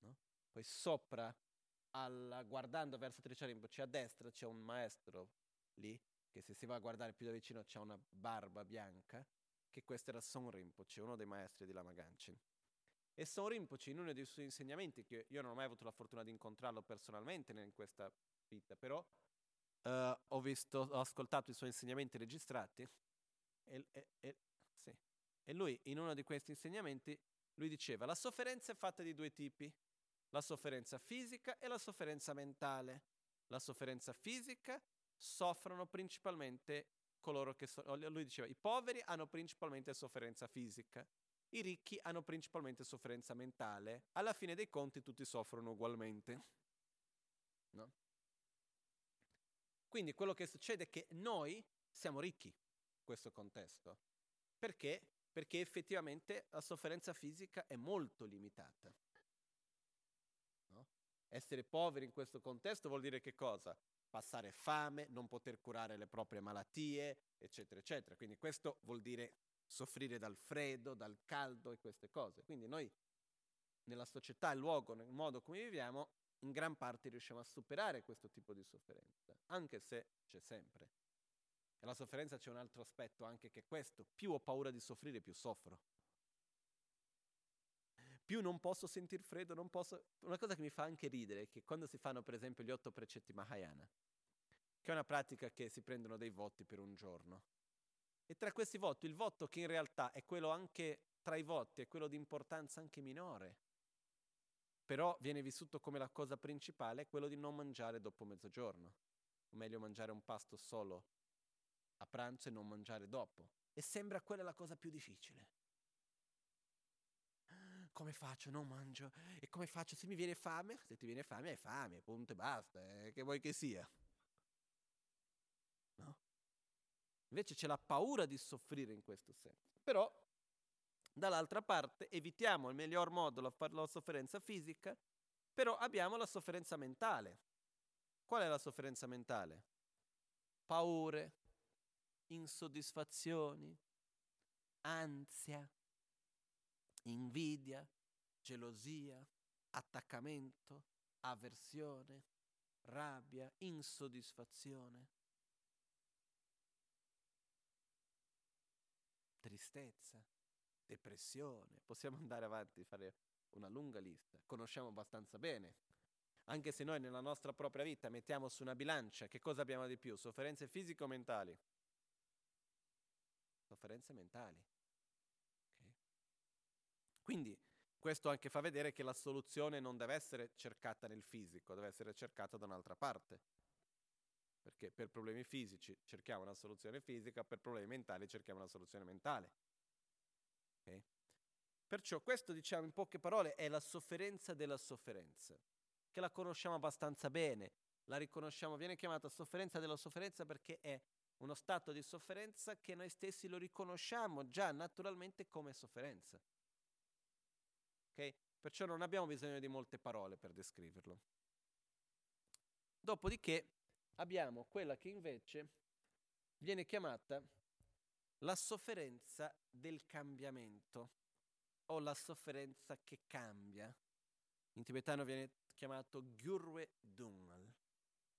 [SPEAKER 2] No? Poi sopra, alla, guardando verso Trichan Rinpoche, a destra c'è un maestro lì, che se si va a guardare più da vicino c'è una barba bianca, che questo era Son Rinpoche, uno dei maestri di Lama Ganchen. E Son Rinpoche, in uno dei suoi insegnamenti, che io non ho mai avuto la fortuna di incontrarlo personalmente in questa vita, però uh, ho, visto, ho ascoltato i suoi insegnamenti registrati e, e, e, sì. e lui in uno di questi insegnamenti lui diceva la sofferenza è fatta di due tipi, la sofferenza fisica e la sofferenza mentale. La sofferenza fisica soffrono principalmente coloro che sono, lui diceva, i poveri hanno principalmente sofferenza fisica, i ricchi hanno principalmente sofferenza mentale, alla fine dei conti tutti soffrono ugualmente. No? Quindi quello che succede è che noi siamo ricchi in questo contesto. Perché? Perché effettivamente la sofferenza fisica è molto limitata. No? Essere poveri in questo contesto vuol dire che cosa? Passare fame, non poter curare le proprie malattie, eccetera, eccetera. Quindi questo vuol dire soffrire dal freddo, dal caldo e queste cose. Quindi noi nella società, il luogo, nel modo come viviamo, in gran parte riusciamo a superare questo tipo di sofferenza, anche se c'è sempre. E la sofferenza c'è un altro aspetto anche che questo, più ho paura di soffrire, più soffro. Più non posso sentire freddo, non posso... Una cosa che mi fa anche ridere è che quando si fanno per esempio gli otto precetti Mahayana, che è una pratica che si prendono dei voti per un giorno, e tra questi voti, il voto che in realtà è quello anche tra i voti, è quello di importanza anche minore, però viene vissuto come la cosa principale, è quello di non mangiare dopo mezzogiorno, o meglio mangiare un pasto solo a pranzo e non mangiare dopo. E sembra quella la cosa più difficile. Come faccio? Non mangio. E come faccio? Se mi viene fame? Se ti viene fame, hai fame, punto e basta. Eh, che vuoi che sia? Invece c'è la paura di soffrire in questo senso. Però, dall'altra parte, evitiamo il miglior modo la, la sofferenza fisica, però abbiamo la sofferenza mentale. Qual è la sofferenza mentale? Paure, insoddisfazioni, ansia, invidia, gelosia, attaccamento, avversione, rabbia, insoddisfazione. Tristezza, depressione. Possiamo andare avanti e fare una lunga lista. Conosciamo abbastanza bene. Anche se noi nella nostra propria vita mettiamo su una bilancia, che cosa abbiamo di più? Sofferenze fisiche o mentali? Sofferenze mentali. Okay. Quindi questo anche fa vedere che la soluzione non deve essere cercata nel fisico, deve essere cercata da un'altra parte perché per problemi fisici cerchiamo una soluzione fisica, per problemi mentali cerchiamo una soluzione mentale. Okay? Perciò questo, diciamo in poche parole, è la sofferenza della sofferenza. che la conosciamo abbastanza bene, la riconosciamo, viene chiamata sofferenza della sofferenza perché è uno stato di sofferenza che noi stessi lo riconosciamo già naturalmente come sofferenza. Okay? Perciò non abbiamo bisogno di molte parole per descriverlo. Dopodiché abbiamo quella che invece viene chiamata la sofferenza del cambiamento o la sofferenza che cambia. In tibetano viene chiamato Gyurwe Dungal.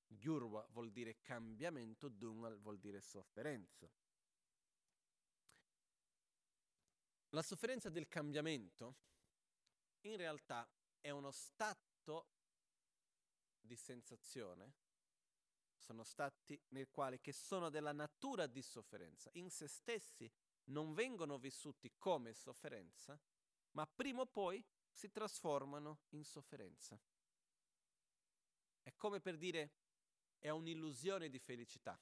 [SPEAKER 2] Gyurwa vuol dire cambiamento, Dungal vuol dire sofferenza. La sofferenza del cambiamento in realtà è uno stato di sensazione, sono stati nel quale che sono della natura di sofferenza, in se stessi non vengono vissuti come sofferenza, ma prima o poi si trasformano in sofferenza. È come per dire è un'illusione di felicità.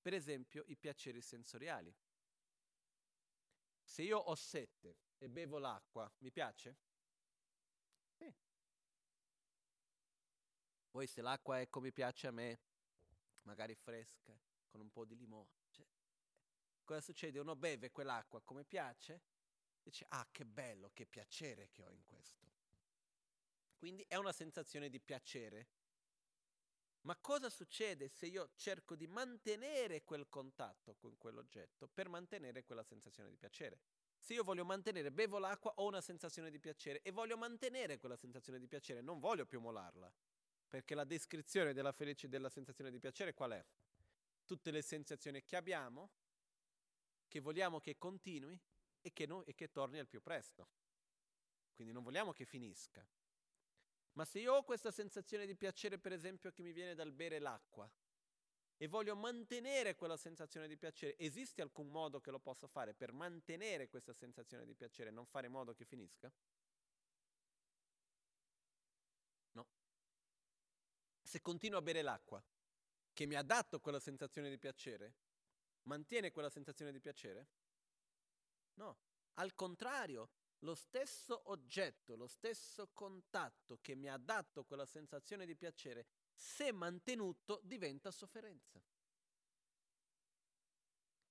[SPEAKER 2] Per esempio i piaceri sensoriali. Se io ho sette e bevo l'acqua, mi piace? Poi se l'acqua è come piace a me, magari fresca, con un po' di limone, cioè, cosa succede? Uno beve quell'acqua come piace, dice, ah che bello, che piacere che ho in questo. Quindi è una sensazione di piacere ma cosa succede se io cerco di mantenere quel contatto con quell'oggetto per mantenere quella sensazione di piacere? Se io voglio mantenere, bevo l'acqua, ho una sensazione di piacere e voglio mantenere quella sensazione di piacere, non voglio più molarla. Perché la descrizione della, felice, della sensazione di piacere qual è? Tutte le sensazioni che abbiamo, che vogliamo che continui e che, no, e che torni al più presto. Quindi non vogliamo che finisca. Ma se io ho questa sensazione di piacere, per esempio, che mi viene dal bere l'acqua, e voglio mantenere quella sensazione di piacere, esiste alcun modo che lo possa fare per mantenere questa sensazione di piacere e non fare in modo che finisca? Se continuo a bere l'acqua, che mi ha dato quella sensazione di piacere, mantiene quella sensazione di piacere? No. Al contrario, lo stesso oggetto, lo stesso contatto che mi ha dato quella sensazione di piacere, se mantenuto, diventa sofferenza.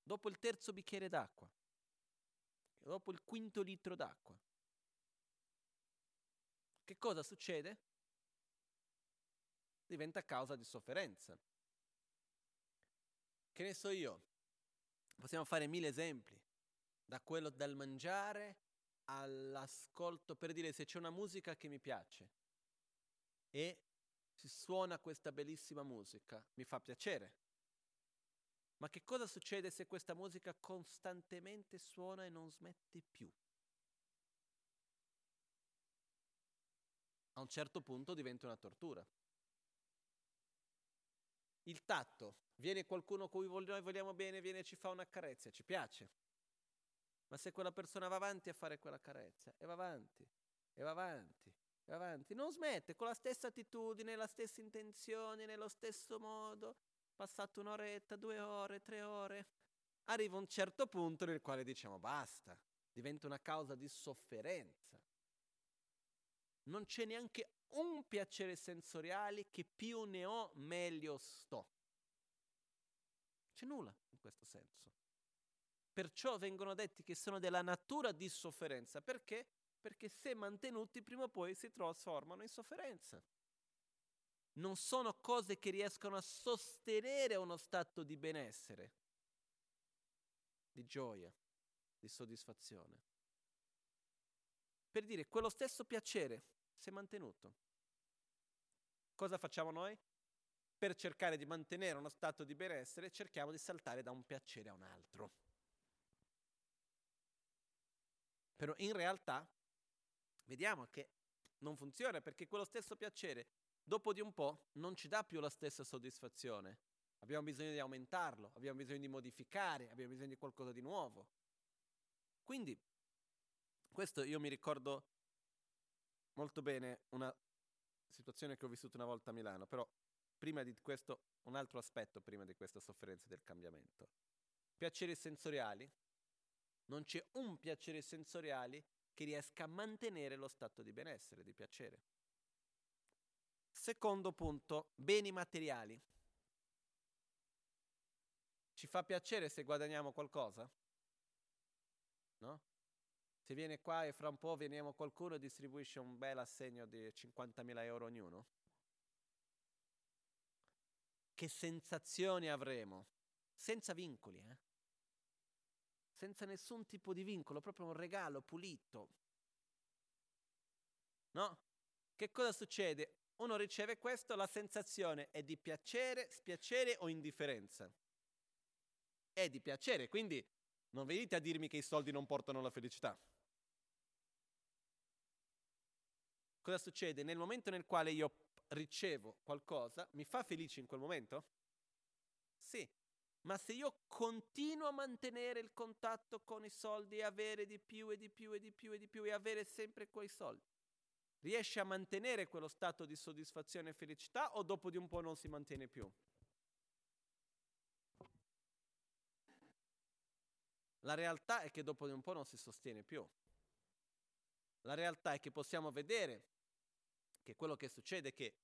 [SPEAKER 2] Dopo il terzo bicchiere d'acqua, dopo il quinto litro d'acqua, che cosa succede? Diventa causa di sofferenza. Che ne so io? Possiamo fare mille esempi, da quello del mangiare all'ascolto per dire se c'è una musica che mi piace e si suona questa bellissima musica, mi fa piacere. Ma che cosa succede se questa musica costantemente suona e non smette più? A un certo punto diventa una tortura. Il tatto, viene qualcuno a cui noi vogliamo bene, viene e ci fa una carezza, ci piace. Ma se quella persona va avanti a fare quella carezza, e va avanti, e va avanti, e va avanti, non smette con la stessa attitudine, la stessa intenzione, nello stesso modo, passato un'oretta, due ore, tre ore, arriva un certo punto nel quale diciamo basta, diventa una causa di sofferenza. Non c'è neanche un piacere sensoriale che più ne ho meglio sto. C'è nulla in questo senso. Perciò vengono detti che sono della natura di sofferenza. Perché? Perché se mantenuti prima o poi si trasformano in sofferenza. Non sono cose che riescono a sostenere uno stato di benessere, di gioia, di soddisfazione. Per dire, quello stesso piacere si è mantenuto. Cosa facciamo noi? Per cercare di mantenere uno stato di benessere cerchiamo di saltare da un piacere a un altro. Però in realtà vediamo che non funziona perché quello stesso piacere, dopo di un po', non ci dà più la stessa soddisfazione. Abbiamo bisogno di aumentarlo, abbiamo bisogno di modificare, abbiamo bisogno di qualcosa di nuovo. Quindi, questo io mi ricordo molto bene una situazione che ho vissuto una volta a Milano, però prima di questo, un altro aspetto prima di questa sofferenza del cambiamento. Piaceri sensoriali non c'è un piacere sensoriale che riesca a mantenere lo stato di benessere, di piacere. Secondo punto, beni materiali. Ci fa piacere se guadagniamo qualcosa? No? Se viene qua e fra un po' veniamo qualcuno e distribuisce un bel assegno di 50.000 euro ognuno? Che sensazioni avremo? Senza vincoli, eh? Senza nessun tipo di vincolo, proprio un regalo pulito. No? Che cosa succede? Uno riceve questo, la sensazione è di piacere, spiacere o indifferenza? È di piacere, quindi non venite a dirmi che i soldi non portano la felicità. Cosa succede? Nel momento nel quale io ricevo qualcosa, mi fa felice in quel momento? Sì, ma se io continuo a mantenere il contatto con i soldi e avere di più e di più e di più e di più e avere sempre quei soldi, riesce a mantenere quello stato di soddisfazione e felicità o dopo di un po' non si mantiene più? La realtà è che dopo di un po' non si sostiene più. La realtà è che possiamo vedere che quello che succede è che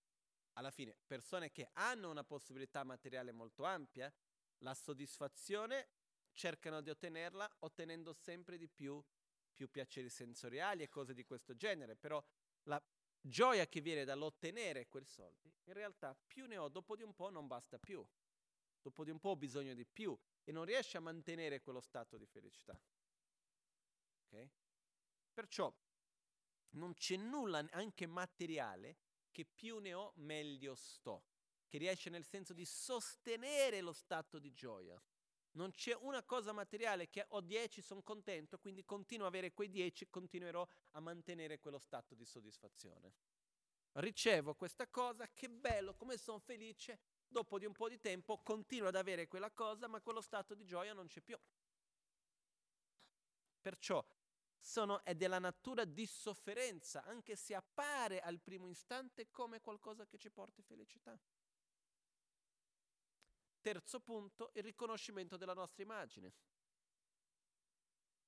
[SPEAKER 2] alla fine persone che hanno una possibilità materiale molto ampia, la soddisfazione cercano di ottenerla ottenendo sempre di più più piaceri sensoriali e cose di questo genere, però la gioia che viene dall'ottenere quei soldi, in realtà più ne ho, dopo di un po' non basta più, dopo di un po' ho bisogno di più e non riesce a mantenere quello stato di felicità. Okay? Perciò non c'è nulla anche materiale che più ne ho meglio sto, che riesce nel senso di sostenere lo stato di gioia. Non c'è una cosa materiale che ho 10, sono contento, quindi continuo ad avere quei 10, continuerò a mantenere quello stato di soddisfazione. Ricevo questa cosa, che bello, come sono felice, dopo di un po' di tempo continuo ad avere quella cosa, ma quello stato di gioia non c'è più. Perciò sono, è della natura di sofferenza, anche se appare al primo istante come qualcosa che ci porti felicità. Terzo punto, il riconoscimento della nostra immagine.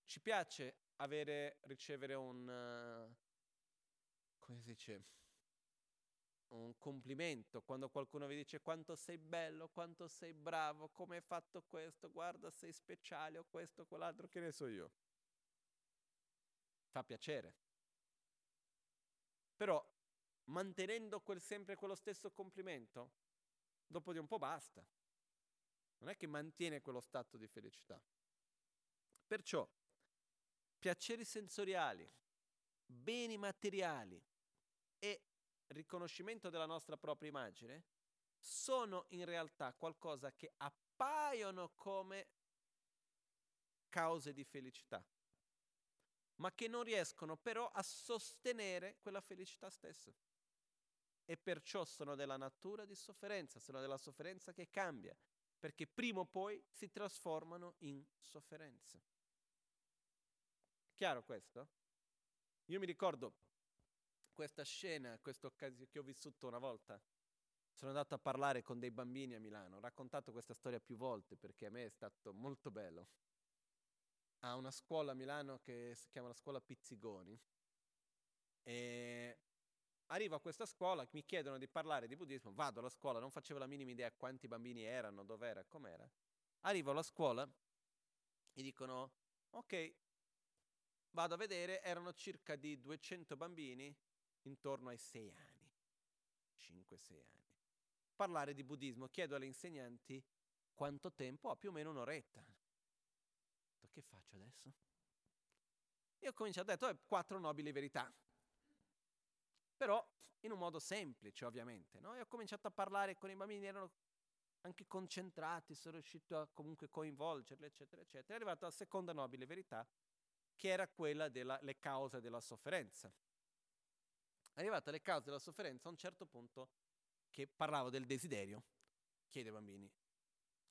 [SPEAKER 2] Ci piace avere, ricevere un, uh, come si dice, un complimento quando qualcuno vi dice quanto sei bello, quanto sei bravo, come hai fatto questo, guarda sei speciale o questo o quell'altro, che ne so io. Fa piacere. Però mantenendo quel, sempre quello stesso complimento, dopo di un po' basta non è che mantiene quello stato di felicità. Perciò, piaceri sensoriali, beni materiali e riconoscimento della nostra propria immagine sono in realtà qualcosa che appaiono come cause di felicità, ma che non riescono però a sostenere quella felicità stessa. E perciò sono della natura di sofferenza, sono della sofferenza che cambia, perché prima o poi si trasformano in sofferenze. Chiaro questo? Io mi ricordo questa scena, questa occasione che ho vissuto una volta. Sono andato a parlare con dei bambini a Milano, ho raccontato questa storia più volte perché a me è stato molto bello. A una scuola a Milano che si chiama la scuola Pizzigoni e Arrivo a questa scuola, mi chiedono di parlare di buddismo, vado alla scuola, non facevo la minima idea quanti bambini erano, dov'era, com'era. Arrivo alla scuola e dicono, ok, vado a vedere, erano circa di 200 bambini intorno ai 6 anni, 5-6 anni. Parlare di buddismo, chiedo alle insegnanti quanto tempo, ho più o meno un'oretta. Che faccio adesso? Io ho cominciato a dire, quattro nobili verità però in un modo semplice ovviamente. No? E ho cominciato a parlare con i bambini, erano anche concentrati, sono riuscito a comunque coinvolgerli, eccetera, eccetera. È arrivato alla seconda nobile verità, che era quella delle cause della sofferenza. È arrivato alle cause della sofferenza a un certo punto che parlavo del desiderio. Chiede ai bambini,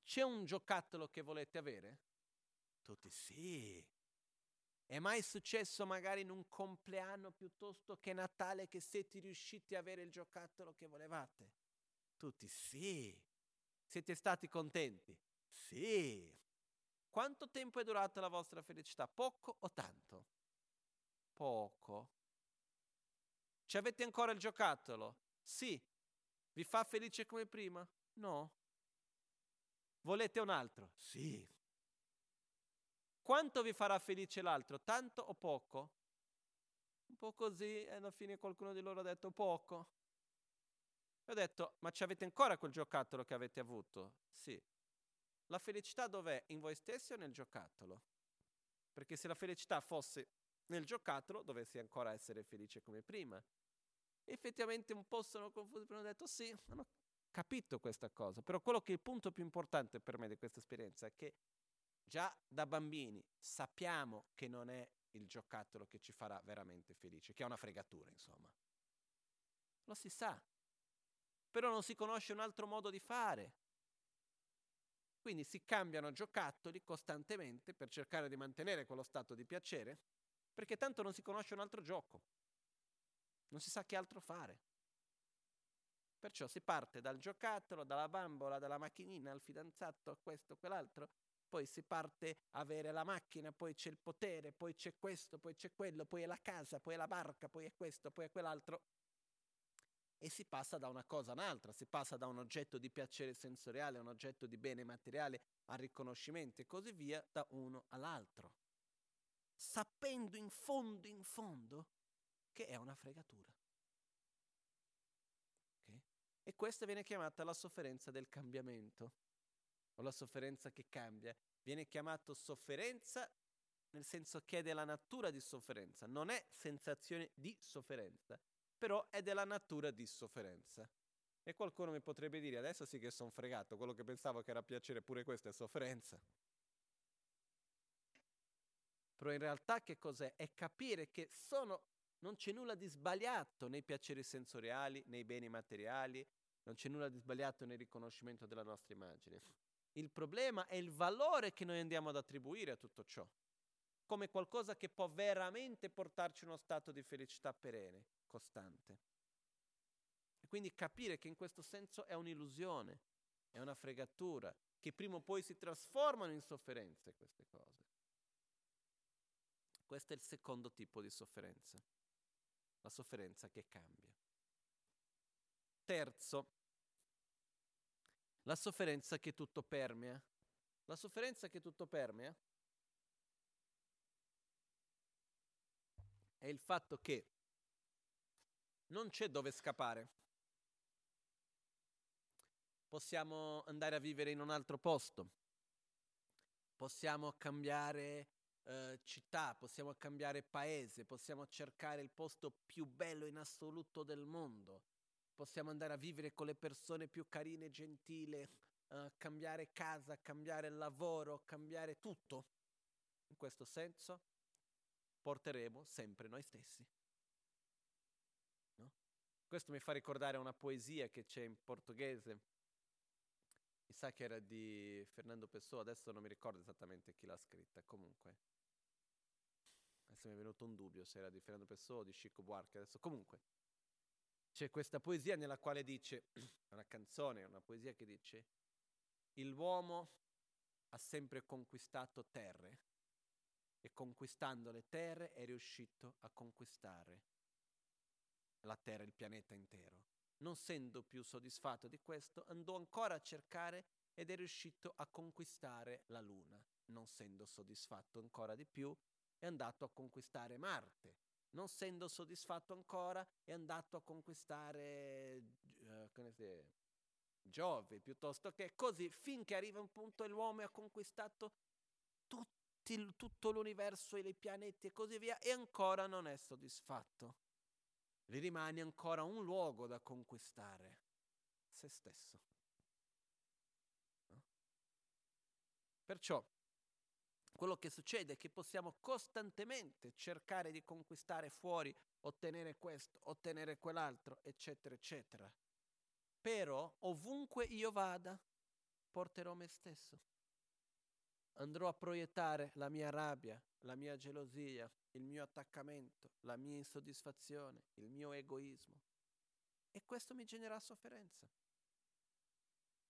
[SPEAKER 2] c'è un giocattolo che volete avere? Tutti sì. È mai successo magari in un compleanno piuttosto che Natale che siete riusciti a avere il giocattolo che volevate? Tutti sì. Siete stati contenti? Sì. Quanto tempo è durata la vostra felicità? Poco o tanto? Poco. Ci avete ancora il giocattolo? Sì. Vi fa felice come prima? No. Volete un altro? Sì. Quanto vi farà felice l'altro? Tanto o poco? Un po' così e alla fine qualcuno di loro ha detto poco. E ho detto, ma ci avete ancora quel giocattolo che avete avuto? Sì. La felicità dov'è? In voi stessi o nel giocattolo? Perché se la felicità fosse nel giocattolo, dovessi ancora essere felice come prima. Effettivamente un po' sono confuso, però ho detto sì, hanno capito questa cosa. Però quello che è il punto più importante per me di questa esperienza è che già da bambini sappiamo che non è il giocattolo che ci farà veramente felice, che è una fregatura, insomma. Lo si sa, però non si conosce un altro modo di fare. Quindi si cambiano giocattoli costantemente per cercare di mantenere quello stato di piacere, perché tanto non si conosce un altro gioco, non si sa che altro fare. Perciò si parte dal giocattolo, dalla bambola, dalla macchinina, al fidanzato, a questo, quell'altro, poi si parte a avere la macchina, poi c'è il potere, poi c'è questo, poi c'è quello, poi è la casa, poi è la barca, poi è questo, poi è quell'altro. E si passa da una cosa a un'altra, si passa da un oggetto di piacere sensoriale a un oggetto di bene materiale a riconoscimento e così via, da uno all'altro. Sapendo in fondo, in fondo, che è una fregatura. Okay? E questa viene chiamata la sofferenza del cambiamento o la sofferenza che cambia, viene chiamato sofferenza nel senso che è della natura di sofferenza, non è sensazione di sofferenza, però è della natura di sofferenza. E qualcuno mi potrebbe dire, adesso sì che sono fregato, quello che pensavo che era piacere, pure questo è sofferenza. Però in realtà che cos'è? È capire che sono, non c'è nulla di sbagliato nei piaceri sensoriali, nei beni materiali, non c'è nulla di sbagliato nel riconoscimento della nostra immagine. Il problema è il valore che noi andiamo ad attribuire a tutto ciò, come qualcosa che può veramente portarci uno stato di felicità perenne, costante. E quindi capire che in questo senso è un'illusione, è una fregatura, che prima o poi si trasformano in sofferenze queste cose. Questo è il secondo tipo di sofferenza, la sofferenza che cambia. Terzo, la sofferenza che tutto permea. La sofferenza che tutto permea è il fatto che non c'è dove scappare. Possiamo andare a vivere in un altro posto, possiamo cambiare eh, città, possiamo cambiare paese, possiamo cercare il posto più bello in assoluto del mondo, possiamo andare a vivere con le persone più carine e gentili, uh, cambiare casa, cambiare lavoro, cambiare tutto. In questo senso porteremo sempre noi stessi. No? Questo mi fa ricordare una poesia che c'è in portoghese, mi sa che era di Fernando Pessoa, adesso non mi ricordo esattamente chi l'ha scritta, comunque. Adesso mi è venuto un dubbio se era di Fernando Pessoa o di Chico Buarque, adesso comunque c'è questa poesia nella quale dice, una canzone, una poesia che dice, l'uomo ha sempre conquistato terre e conquistando le terre è riuscito a conquistare la terra, il pianeta intero. Non essendo più soddisfatto di questo, andò ancora a cercare ed è riuscito a conquistare la Luna. Non essendo soddisfatto ancora di più, è andato a conquistare Marte non essendo soddisfatto ancora, è andato a conquistare uh, Giove, piuttosto che così, finché arriva un punto e l'uomo ha conquistato tutti, tutto l'universo e i pianeti e così via, e ancora non è soddisfatto. Gli rimane ancora un luogo da conquistare, se stesso. No? Perciò quello che succede è che possiamo costantemente cercare di conquistare fuori, ottenere questo, ottenere quell'altro, eccetera, eccetera. Però ovunque io vada, porterò me stesso. Andrò a proiettare la mia rabbia, la mia gelosia, il mio attaccamento, la mia insoddisfazione, il mio egoismo. E questo mi genera sofferenza.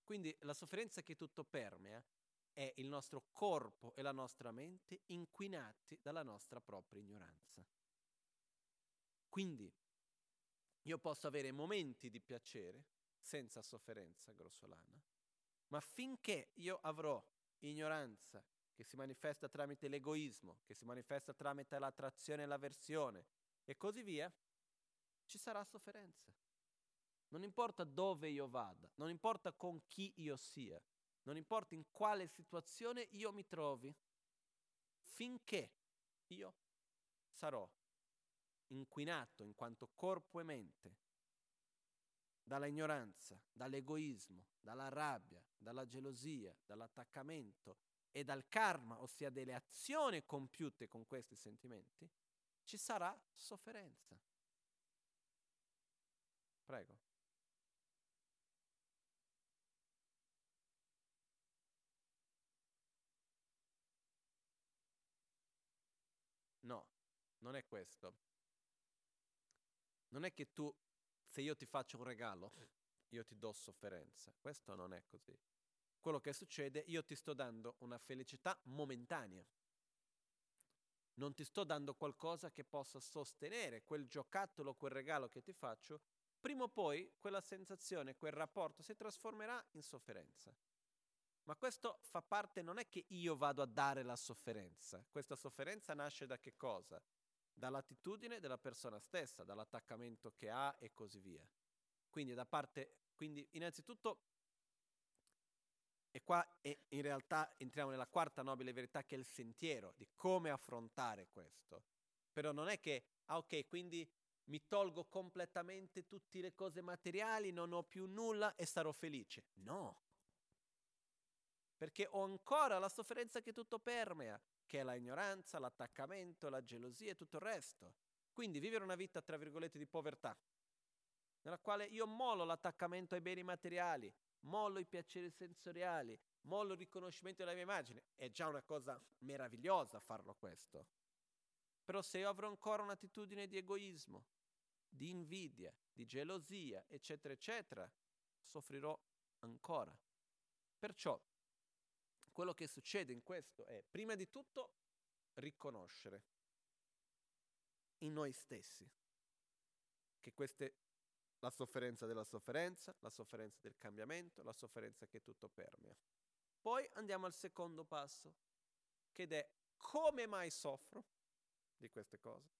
[SPEAKER 2] Quindi la sofferenza che tutto permea è il nostro corpo e la nostra mente inquinati dalla nostra propria ignoranza. Quindi io posso avere momenti di piacere senza sofferenza grossolana, ma finché io avrò ignoranza che si manifesta tramite l'egoismo, che si manifesta tramite l'attrazione e l'avversione e così via, ci sarà sofferenza. Non importa dove io vada, non importa con chi io sia, non importa in quale situazione io mi trovi, finché io sarò inquinato in quanto corpo e mente dalla ignoranza, dall'egoismo, dalla rabbia, dalla gelosia, dall'attaccamento e dal karma, ossia delle azioni compiute con questi sentimenti, ci sarà sofferenza. Prego. Non è questo. Non è che tu, se io ti faccio un regalo, io ti do sofferenza. Questo non è così. Quello che succede, io ti sto dando una felicità momentanea. Non ti sto dando qualcosa che possa sostenere quel giocattolo, quel regalo che ti faccio. Prima o poi quella sensazione, quel rapporto si trasformerà in sofferenza. Ma questo fa parte, non è che io vado a dare la sofferenza, questa sofferenza nasce da che cosa? Dall'attitudine della persona stessa, dall'attaccamento che ha e così via. Quindi da parte, quindi innanzitutto, e qua è, in realtà entriamo nella quarta nobile verità che è il sentiero di come affrontare questo. Però non è che, ah ok, quindi mi tolgo completamente tutte le cose materiali, non ho più nulla e sarò felice. No, perché ho ancora la sofferenza che tutto permea, che è la ignoranza, l'attaccamento, la gelosia e tutto il resto. Quindi vivere una vita, tra virgolette, di povertà, nella quale io mollo l'attaccamento ai beni materiali, mollo i piaceri sensoriali, mollo il riconoscimento della mia immagine, è già una cosa meravigliosa farlo questo. Però se io avrò ancora un'attitudine di egoismo, di invidia, di gelosia, eccetera, eccetera, soffrirò ancora. Perciò quello che succede in questo è, prima di tutto, riconoscere in noi stessi che queste, la sofferenza della sofferenza, la sofferenza del cambiamento, la sofferenza che tutto permea. Poi andiamo al secondo passo, che è come mai soffro di queste cose,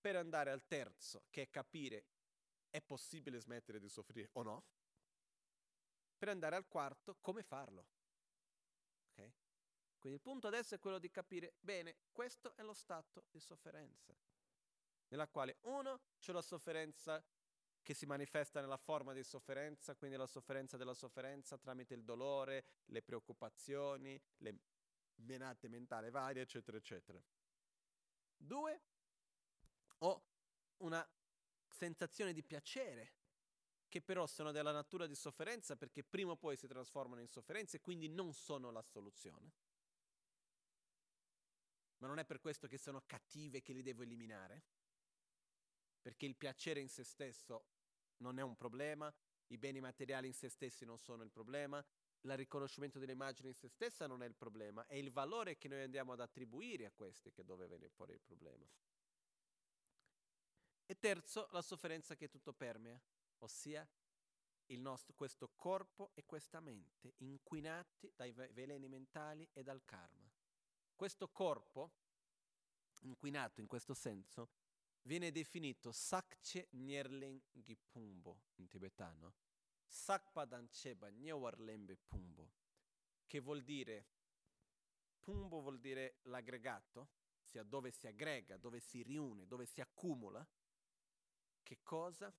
[SPEAKER 2] per andare al terzo, che è capire è possibile smettere di soffrire o no, per andare al quarto, come farlo. Quindi il punto adesso è quello di capire bene, questo è lo stato di sofferenza, nella quale uno c'è la sofferenza che si manifesta nella forma di sofferenza, quindi la sofferenza della sofferenza tramite il dolore, le preoccupazioni, le menate mentali varie, eccetera, eccetera. Due, ho una sensazione di piacere, che però sono della natura di sofferenza perché prima o poi si trasformano in sofferenza e quindi non sono la soluzione ma non è per questo che sono cattive che li devo eliminare, perché il piacere in se stesso non è un problema, i beni materiali in se stessi non sono il problema, il riconoscimento delle immagini in se stessa non è il problema, è il valore che noi andiamo ad attribuire a questi che dove viene fuori il problema. E terzo, la sofferenza che tutto permea, ossia nostro, questo corpo e questa mente inquinati dai veleni mentali e dal karma. Questo corpo, inquinato in questo senso, viene definito Sakche Nyerlen Gipumbo in tibetano, Sakpadan Cheba Nyewarlembe Pumbo, che vuol dire, Pumbo vuol dire l'aggregato, ossia dove si aggrega, dove si riune, dove si accumula. Che cosa?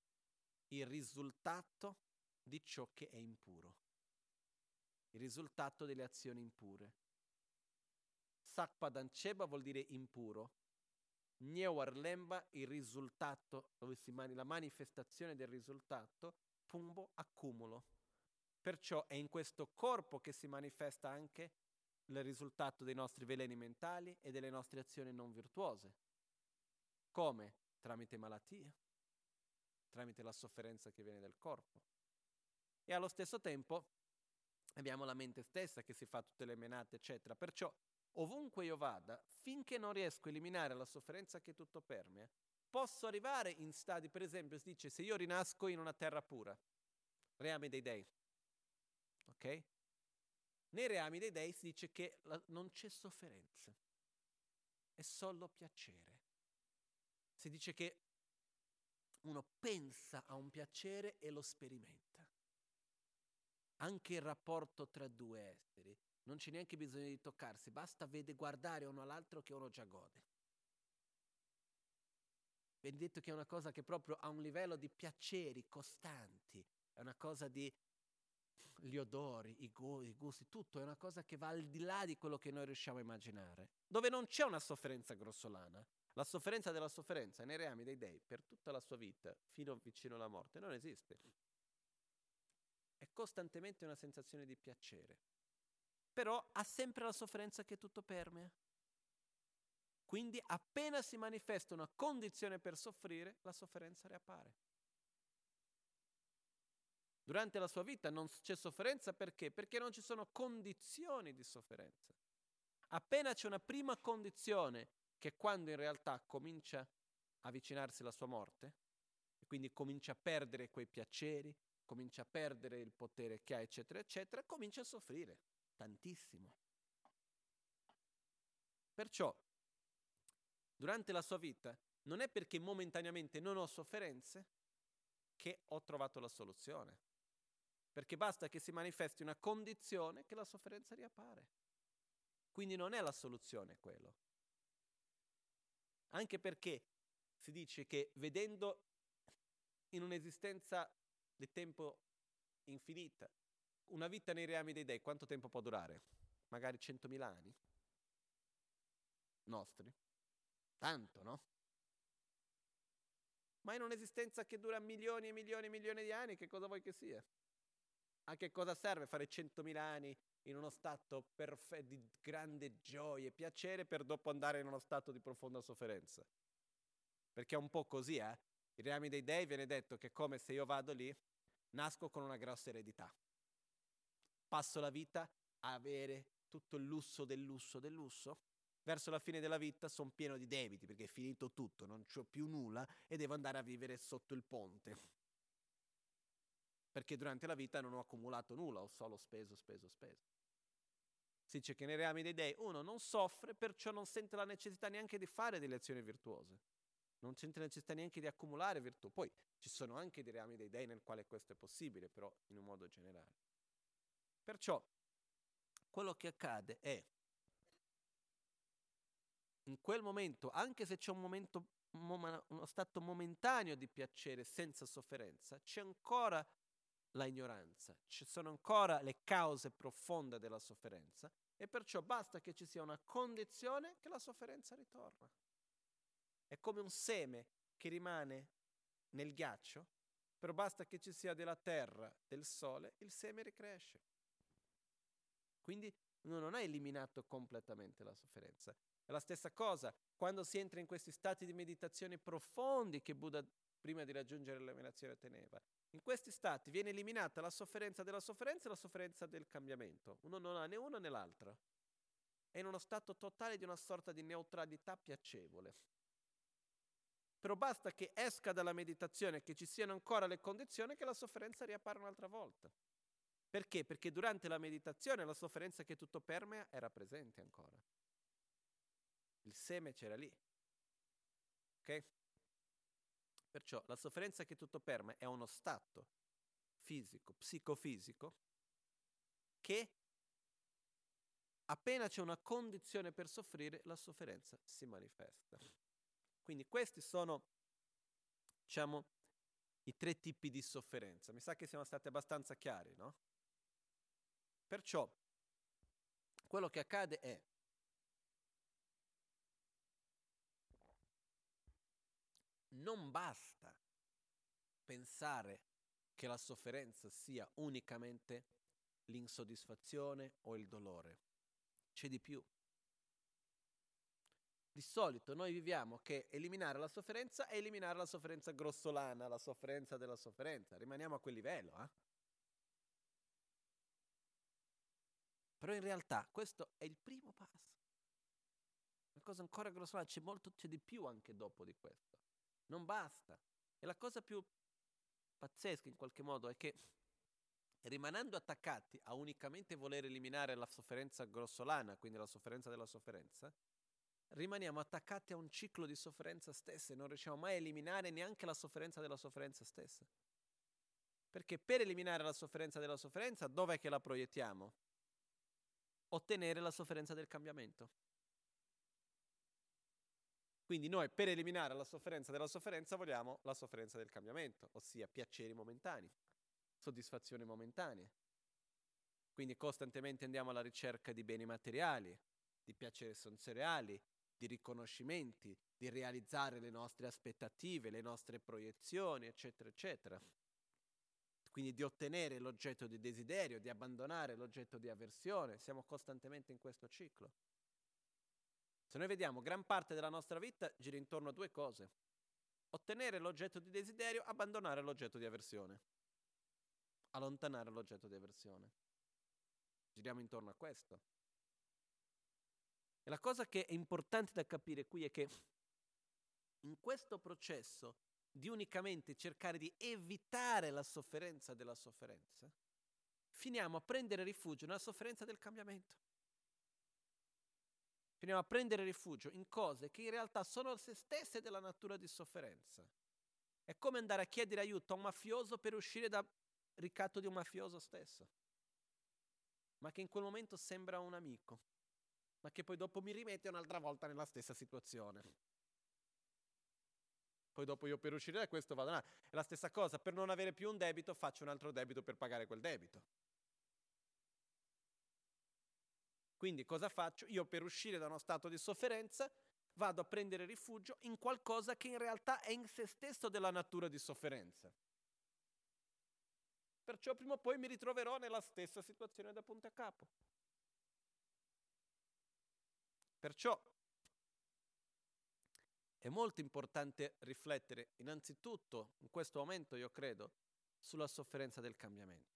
[SPEAKER 2] Il risultato di ciò che è impuro, il risultato delle azioni impure. Sakpadancheba vuol dire impuro. Nyewarlemba il risultato, la manifestazione del risultato, Pumbo accumulo. Perciò è in questo corpo che si manifesta anche il risultato dei nostri veleni mentali e delle nostre azioni non virtuose. Come? Tramite malattie, tramite la sofferenza che viene dal corpo. E allo stesso tempo abbiamo la mente stessa che si fa tutte le menate, eccetera. Perciò ovunque io vada, finché non riesco a eliminare la sofferenza che tutto permea, posso arrivare in stadi, per esempio, si dice se io rinasco in una terra pura, reame dei dei, ok? Nei reami dei dei si dice che la, non c'è sofferenza, è solo piacere. Si dice che uno pensa a un piacere e lo sperimenta. Anche il rapporto tra due esseri, non c'è neanche bisogno di toccarsi, basta vede guardare uno all'altro che uno già gode. Viene detto che è una cosa che proprio ha un livello di piaceri costanti, è una cosa di gli odori, i, gu- i gusti, tutto è una cosa che va al di là di quello che noi riusciamo a immaginare, dove non c'è una sofferenza grossolana. La sofferenza della sofferenza nei reami dei dei per tutta la sua vita, fino vicino alla morte, non esiste. È costantemente una sensazione di piacere. Però ha sempre la sofferenza che tutto permea. Quindi appena si manifesta una condizione per soffrire, la sofferenza riappare. Durante la sua vita non c'è sofferenza perché? Perché non ci sono condizioni di sofferenza. Appena c'è una prima condizione, che è quando in realtà comincia a avvicinarsi la sua morte, e quindi comincia a perdere quei piaceri, comincia a perdere il potere che ha, eccetera, eccetera, comincia a soffrire tantissimo. Perciò durante la sua vita, non è perché momentaneamente non ho sofferenze che ho trovato la soluzione. Perché basta che si manifesti una condizione che la sofferenza riappare. Quindi non è la soluzione quello. Anche perché si dice che vedendo in un'esistenza di tempo infinita, una vita nei reami dei dei, quanto tempo può durare? Magari centomila anni? Nostri? Tanto, no? Ma in un'esistenza che dura milioni e milioni e milioni di anni, che cosa vuoi che sia? A che cosa serve fare centomila anni in uno stato perfe- di grande gioia e piacere per dopo andare in uno stato di profonda sofferenza? Perché è un po' così, eh? I reami dei dei viene detto che come se io vado lì, nasco con una grossa eredità. Passo la vita a avere tutto il lusso del lusso del lusso verso la fine della vita sono pieno di debiti perché è finito tutto, non ho più nulla e devo andare a vivere sotto il ponte. Perché durante la vita non ho accumulato nulla, ho solo speso, speso, speso. Si dice che nei reami dei dei uno non soffre, perciò non sente la necessità neanche di fare delle azioni virtuose. Non sente la necessità neanche di accumulare virtù. Poi ci sono anche dei reami dei dei nel quale questo è possibile, però in un modo generale. Perciò quello che accade è in quel momento, anche se c'è un momento, uno stato momentaneo di piacere senza sofferenza, c'è ancora la ignoranza, ci sono ancora le cause profonde della sofferenza e perciò basta che ci sia una condizione che la sofferenza ritorna. È come un seme che rimane nel ghiaccio, però basta che ci sia della terra, del sole, il seme ricresce. Quindi non ha eliminato completamente la sofferenza, è la stessa cosa quando si entra in questi stati di meditazione profondi che Buddha prima di raggiungere l'illuminazione teneva. In questi stati viene eliminata la sofferenza della sofferenza e la sofferenza del cambiamento. Uno non ha né uno né l'altro. È in uno stato totale di una sorta di neutralità piacevole. Però basta che esca dalla meditazione, che ci siano ancora le condizioni che la sofferenza riappare un'altra volta. Perché? Perché durante la meditazione la sofferenza che tutto permea era presente ancora. Il seme c'era lì. Ok? Perciò la sofferenza che tutto perme è uno stato fisico, psicofisico, che appena c'è una condizione per soffrire, la sofferenza si manifesta. Quindi questi sono, diciamo, i tre tipi di sofferenza. Mi sa che siamo stati abbastanza chiari, no? Perciò, quello che accade è non basta pensare che la sofferenza sia unicamente l'insoddisfazione o il dolore. C'è di più. Di solito noi viviamo che eliminare la sofferenza è eliminare la sofferenza grossolana, la sofferenza della sofferenza. Rimaniamo a quel livello. Eh? Però in realtà questo è il primo passo. Una cosa ancora grossolana, c'è molto, c'è di più anche dopo di questo. Non basta. E la cosa più pazzesca in qualche modo è che rimanendo attaccati a unicamente voler eliminare la sofferenza grossolana, quindi la sofferenza della sofferenza, rimaniamo attaccati a un ciclo di sofferenza stessa e non riusciamo mai a eliminare neanche la sofferenza della sofferenza stessa. Perché per eliminare la sofferenza della sofferenza, dov'è che la proiettiamo? Ottenere la sofferenza del cambiamento. Quindi noi per eliminare la sofferenza della sofferenza vogliamo la sofferenza del cambiamento, ossia piaceri momentanei, soddisfazioni momentanee. Quindi costantemente andiamo alla ricerca di beni materiali, di piaceri sensoriali, di riconoscimenti, di realizzare le nostre aspettative, le nostre proiezioni, eccetera, eccetera. Quindi di ottenere l'oggetto di desiderio, di abbandonare l'oggetto di avversione. Siamo costantemente in questo ciclo. Se noi vediamo, gran parte della nostra vita gira intorno a due cose. Ottenere l'oggetto di desiderio, abbandonare l'oggetto di avversione. Allontanare l'oggetto di avversione. Giriamo intorno a questo. E la cosa che è importante da capire qui è che in questo processo di unicamente cercare di evitare la sofferenza della sofferenza, finiamo a prendere rifugio nella sofferenza del cambiamento. Finiamo a prendere rifugio in cose che in realtà sono se stesse della natura di sofferenza. È come andare a chiedere aiuto a un mafioso per uscire dal ricatto di un mafioso stesso, ma che in quel momento sembra un amico, ma che poi dopo mi rimette un'altra volta nella stessa situazione. Poi dopo io per uscire da questo vado, là. è la stessa cosa, per non avere più un debito faccio un altro debito per pagare quel debito. Quindi cosa faccio? Io per uscire da uno stato di sofferenza vado a prendere rifugio in qualcosa che in realtà è in se stesso della natura di sofferenza. Perciò prima o poi mi ritroverò nella stessa situazione da punto a capo. Perciò è molto importante riflettere innanzitutto, in questo momento io credo, sulla sofferenza del cambiamento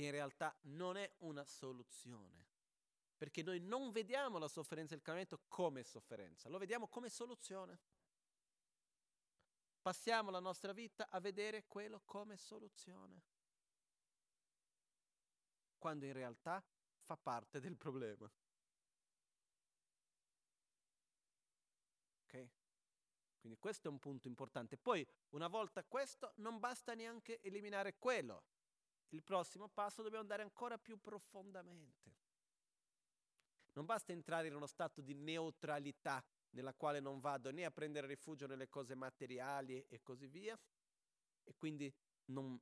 [SPEAKER 2] che in realtà non è una soluzione. Perché noi non vediamo la sofferenza del cambiamento come sofferenza, lo vediamo come soluzione. Passiamo la nostra vita a vedere quello come soluzione, quando in realtà fa parte del problema. Ok? Quindi questo è un punto importante. Poi, una volta questo, non basta neanche eliminare quello il prossimo passo dobbiamo andare ancora più profondamente. Non basta entrare in uno stato di neutralità nella quale non vado né a prendere rifugio nelle cose materiali e così via, e quindi non,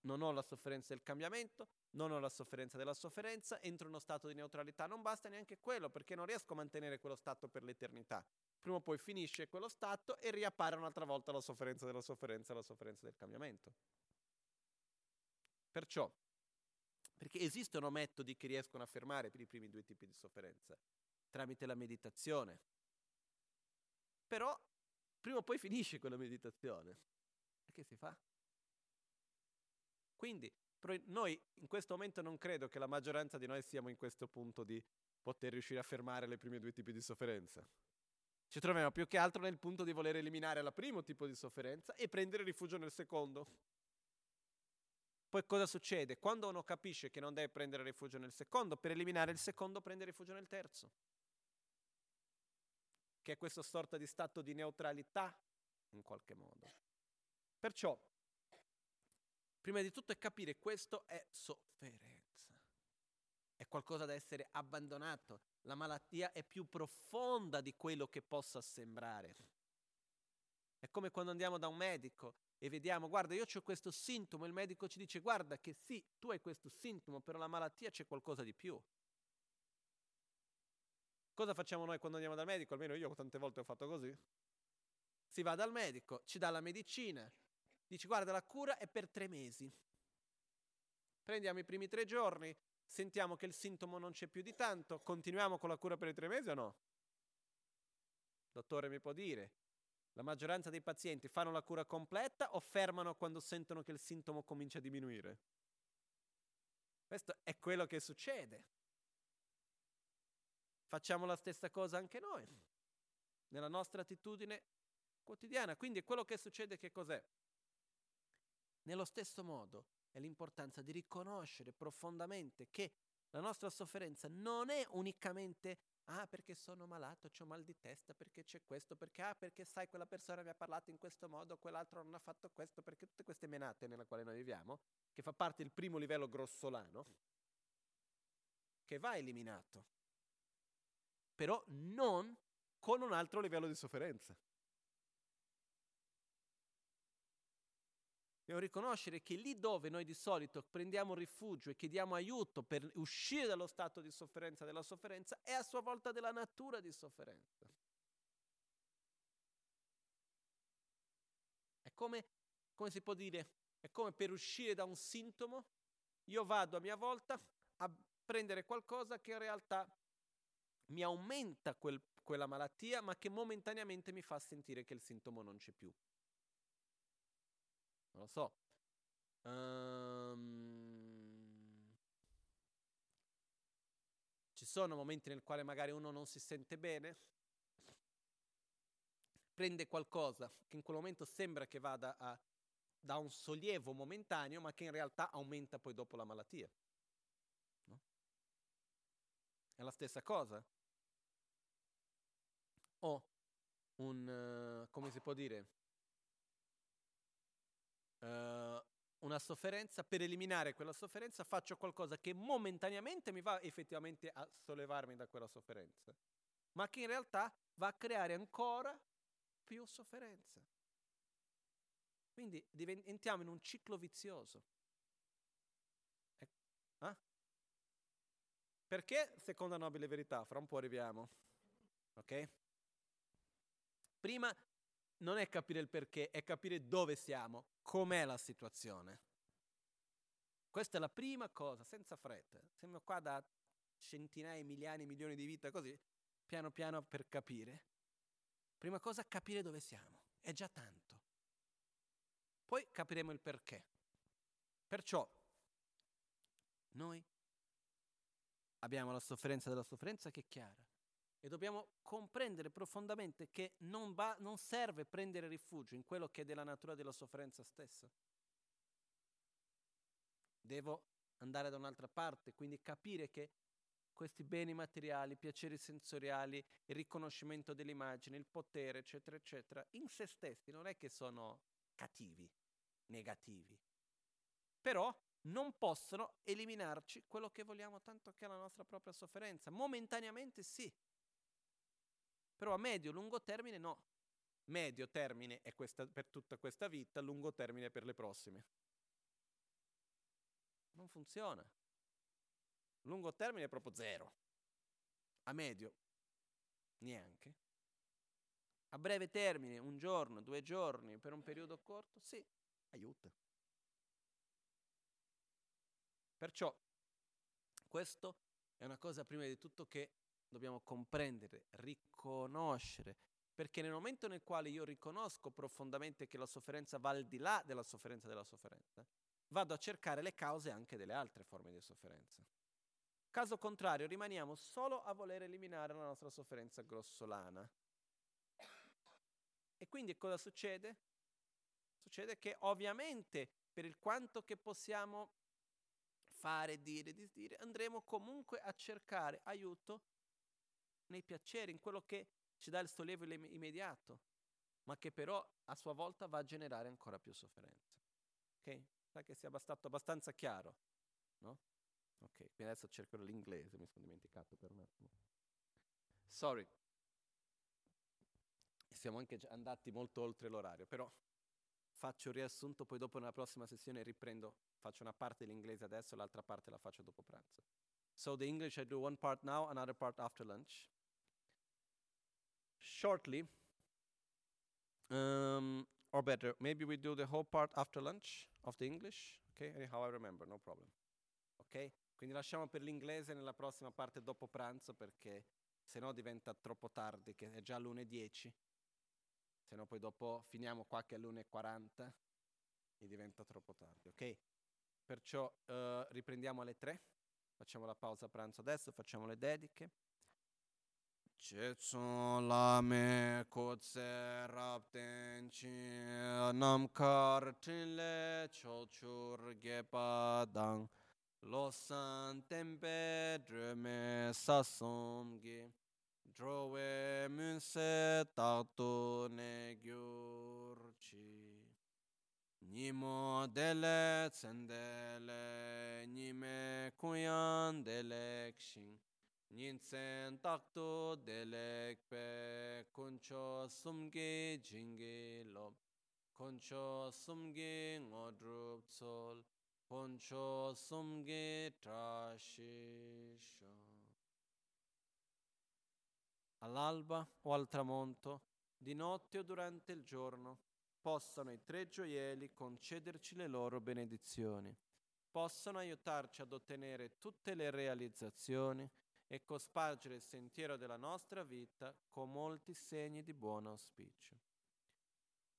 [SPEAKER 2] non ho la sofferenza del cambiamento, non ho la sofferenza della sofferenza, entro in uno stato di neutralità. Non basta neanche quello, perché non riesco a mantenere quello stato per l'eternità. Prima o poi finisce quello stato e riappare un'altra volta la sofferenza della sofferenza, la sofferenza del cambiamento. Perciò, perché esistono metodi che riescono a fermare per i primi due tipi di sofferenza, tramite la meditazione. Però, prima o poi finisce quella meditazione. E che si fa? Quindi, noi in questo momento non credo che la maggioranza di noi siamo in questo punto di poter riuscire a fermare le prime due tipi di sofferenza. Ci troviamo più che altro nel punto di voler eliminare il primo tipo di sofferenza e prendere rifugio nel secondo. Poi cosa succede? Quando uno capisce che non deve prendere rifugio nel secondo, per eliminare il secondo prende rifugio nel terzo. Che è questa sorta di stato di neutralità, in qualche modo. Perciò, prima di tutto è capire questo è sofferenza. È qualcosa da essere abbandonato. La malattia è più profonda di quello che possa sembrare. È come quando andiamo da un medico e vediamo, guarda, io ho questo sintomo, il medico ci dice, guarda che sì, tu hai questo sintomo, però la malattia c'è qualcosa di più. Cosa facciamo noi quando andiamo dal medico? Almeno io tante volte ho fatto così. Si va dal medico, ci dà la medicina, dice guarda la cura è per tre mesi. Prendiamo i primi tre giorni, sentiamo che il sintomo non c'è più di tanto, continuiamo con la cura per i tre mesi o no? Dottore mi può dire, la maggioranza dei pazienti fanno la cura completa o fermano quando sentono che il sintomo comincia a diminuire? Questo è quello che succede. Facciamo la stessa cosa anche noi. nella nostra attitudine quotidiana. Quindi quello che succede che cos'è? Nello stesso modo è l'importanza di riconoscere profondamente che la nostra sofferenza non è unicamente ah perché sono malato, ho mal di testa, perché c'è questo, perché ah perché sai quella persona mi ha parlato in questo modo, quell'altro non ha fatto questo, perché tutte queste menate nella quale noi viviamo, che fa parte del primo livello grossolano, che va eliminato, però non con un altro livello di sofferenza. Dobbiamo riconoscere che lì dove noi di solito prendiamo rifugio e chiediamo aiuto per uscire dallo stato di sofferenza della sofferenza, è a sua volta della natura di sofferenza. È come, come si può dire, è come per uscire da un sintomo, io vado a mia volta a prendere qualcosa che in realtà mi aumenta quel, quella malattia, ma che momentaneamente mi fa sentire che il sintomo non c'è più. Non lo so. Um, ci sono momenti nel quale magari uno non si sente bene, prende qualcosa che in quel momento sembra che vada a, da un sollievo momentaneo, ma che in realtà aumenta poi dopo la malattia. No? È la stessa cosa. O un, uh, come si può dire, uh, una sofferenza, per eliminare quella sofferenza faccio qualcosa che momentaneamente mi va effettivamente a sollevarmi da quella sofferenza, ma che in realtà va a creare ancora più sofferenza. Quindi entriamo in un ciclo vizioso. Eh? Perché seconda nobile verità? Fra un po' arriviamo. Ok? Prima non è capire il perché, è capire dove siamo, com'è la situazione. Questa è la prima cosa, senza fretta. Siamo qua da centinaia, migliaia, milioni di vite così, piano piano per capire. Prima cosa, capire dove siamo. È già tanto. Poi capiremo il perché. Perciò, noi abbiamo la sofferenza della sofferenza che è chiara e dobbiamo comprendere profondamente che non, va, non serve prendere rifugio in quello che è della natura della sofferenza stessa. Devo andare da un'altra parte, quindi capire che questi beni materiali, piaceri sensoriali, il riconoscimento dell'immagine, il potere, eccetera, eccetera, in se stessi non è che sono cattivi, negativi, però non possono eliminarci quello che vogliamo tanto che è la nostra propria sofferenza. Momentaneamente sì, però a medio-lungo termine no. Medio termine è questa, per tutta questa vita, lungo termine per le prossime. Non funziona. Lungo termine è proprio zero. A medio neanche. A breve termine, un giorno, due giorni, per un periodo corto, sì, aiuta. Perciò questo è una cosa prima di tutto che dobbiamo comprendere, riconoscere, perché nel momento nel quale io riconosco profondamente che la sofferenza va al di là della sofferenza della sofferenza, vado a cercare le cause anche delle altre forme di sofferenza. Caso contrario, rimaniamo solo a voler eliminare la nostra sofferenza grossolana. E quindi cosa succede? Succede che ovviamente per il quanto che possiamo fare, dire, disdire, andremo comunque a cercare aiuto nei piaceri, in quello che ci dà il sollievo immediato, ma che però a sua volta va a generare ancora più sofferenza. Ok? Sa che sia stato abbastanza chiaro, no? Ok, quindi adesso cerco l'inglese, mi sono dimenticato per un attimo. Sorry. Siamo anche andati molto oltre l'orario, però faccio il riassunto, poi dopo nella prossima sessione riprendo, faccio una parte dell'inglese adesso, l'altra parte la faccio dopo pranzo. So the English I do one part now, another part after lunch. Shortly, um, or better, maybe we do the whole part after lunch of the English. Ok, anyhow I remember, no problem. Ok? Quindi lasciamo per l'inglese nella prossima parte dopo pranzo perché se no diventa troppo tardi, che è già l'1.10. Se no poi dopo finiamo qua che è l'1.40 e diventa troppo tardi, ok? Perciò uh, riprendiamo alle 3, facciamo la pausa pranzo adesso, facciamo le dediche. Che tsun lame kotse rapten chin nam kar tin le chochur gepa dang. Losan tempe drume sasom gi. Drowe munse takto ne gyur chi. Nimo dele tsendele nime kuyan delek shing Nyinsen takto delekpe kuncho sumge jinge lop kuncho sumge ngodrup tsol kuncho sumge trashisho. All'alba o al tramonto, di notte o durante il giorno, possano i tre gioielli concederci le loro benedizioni, possano aiutarci ad ottenere tutte le realizzazioni e cospargere il sentiero della nostra vita con molti segni di buon auspicio.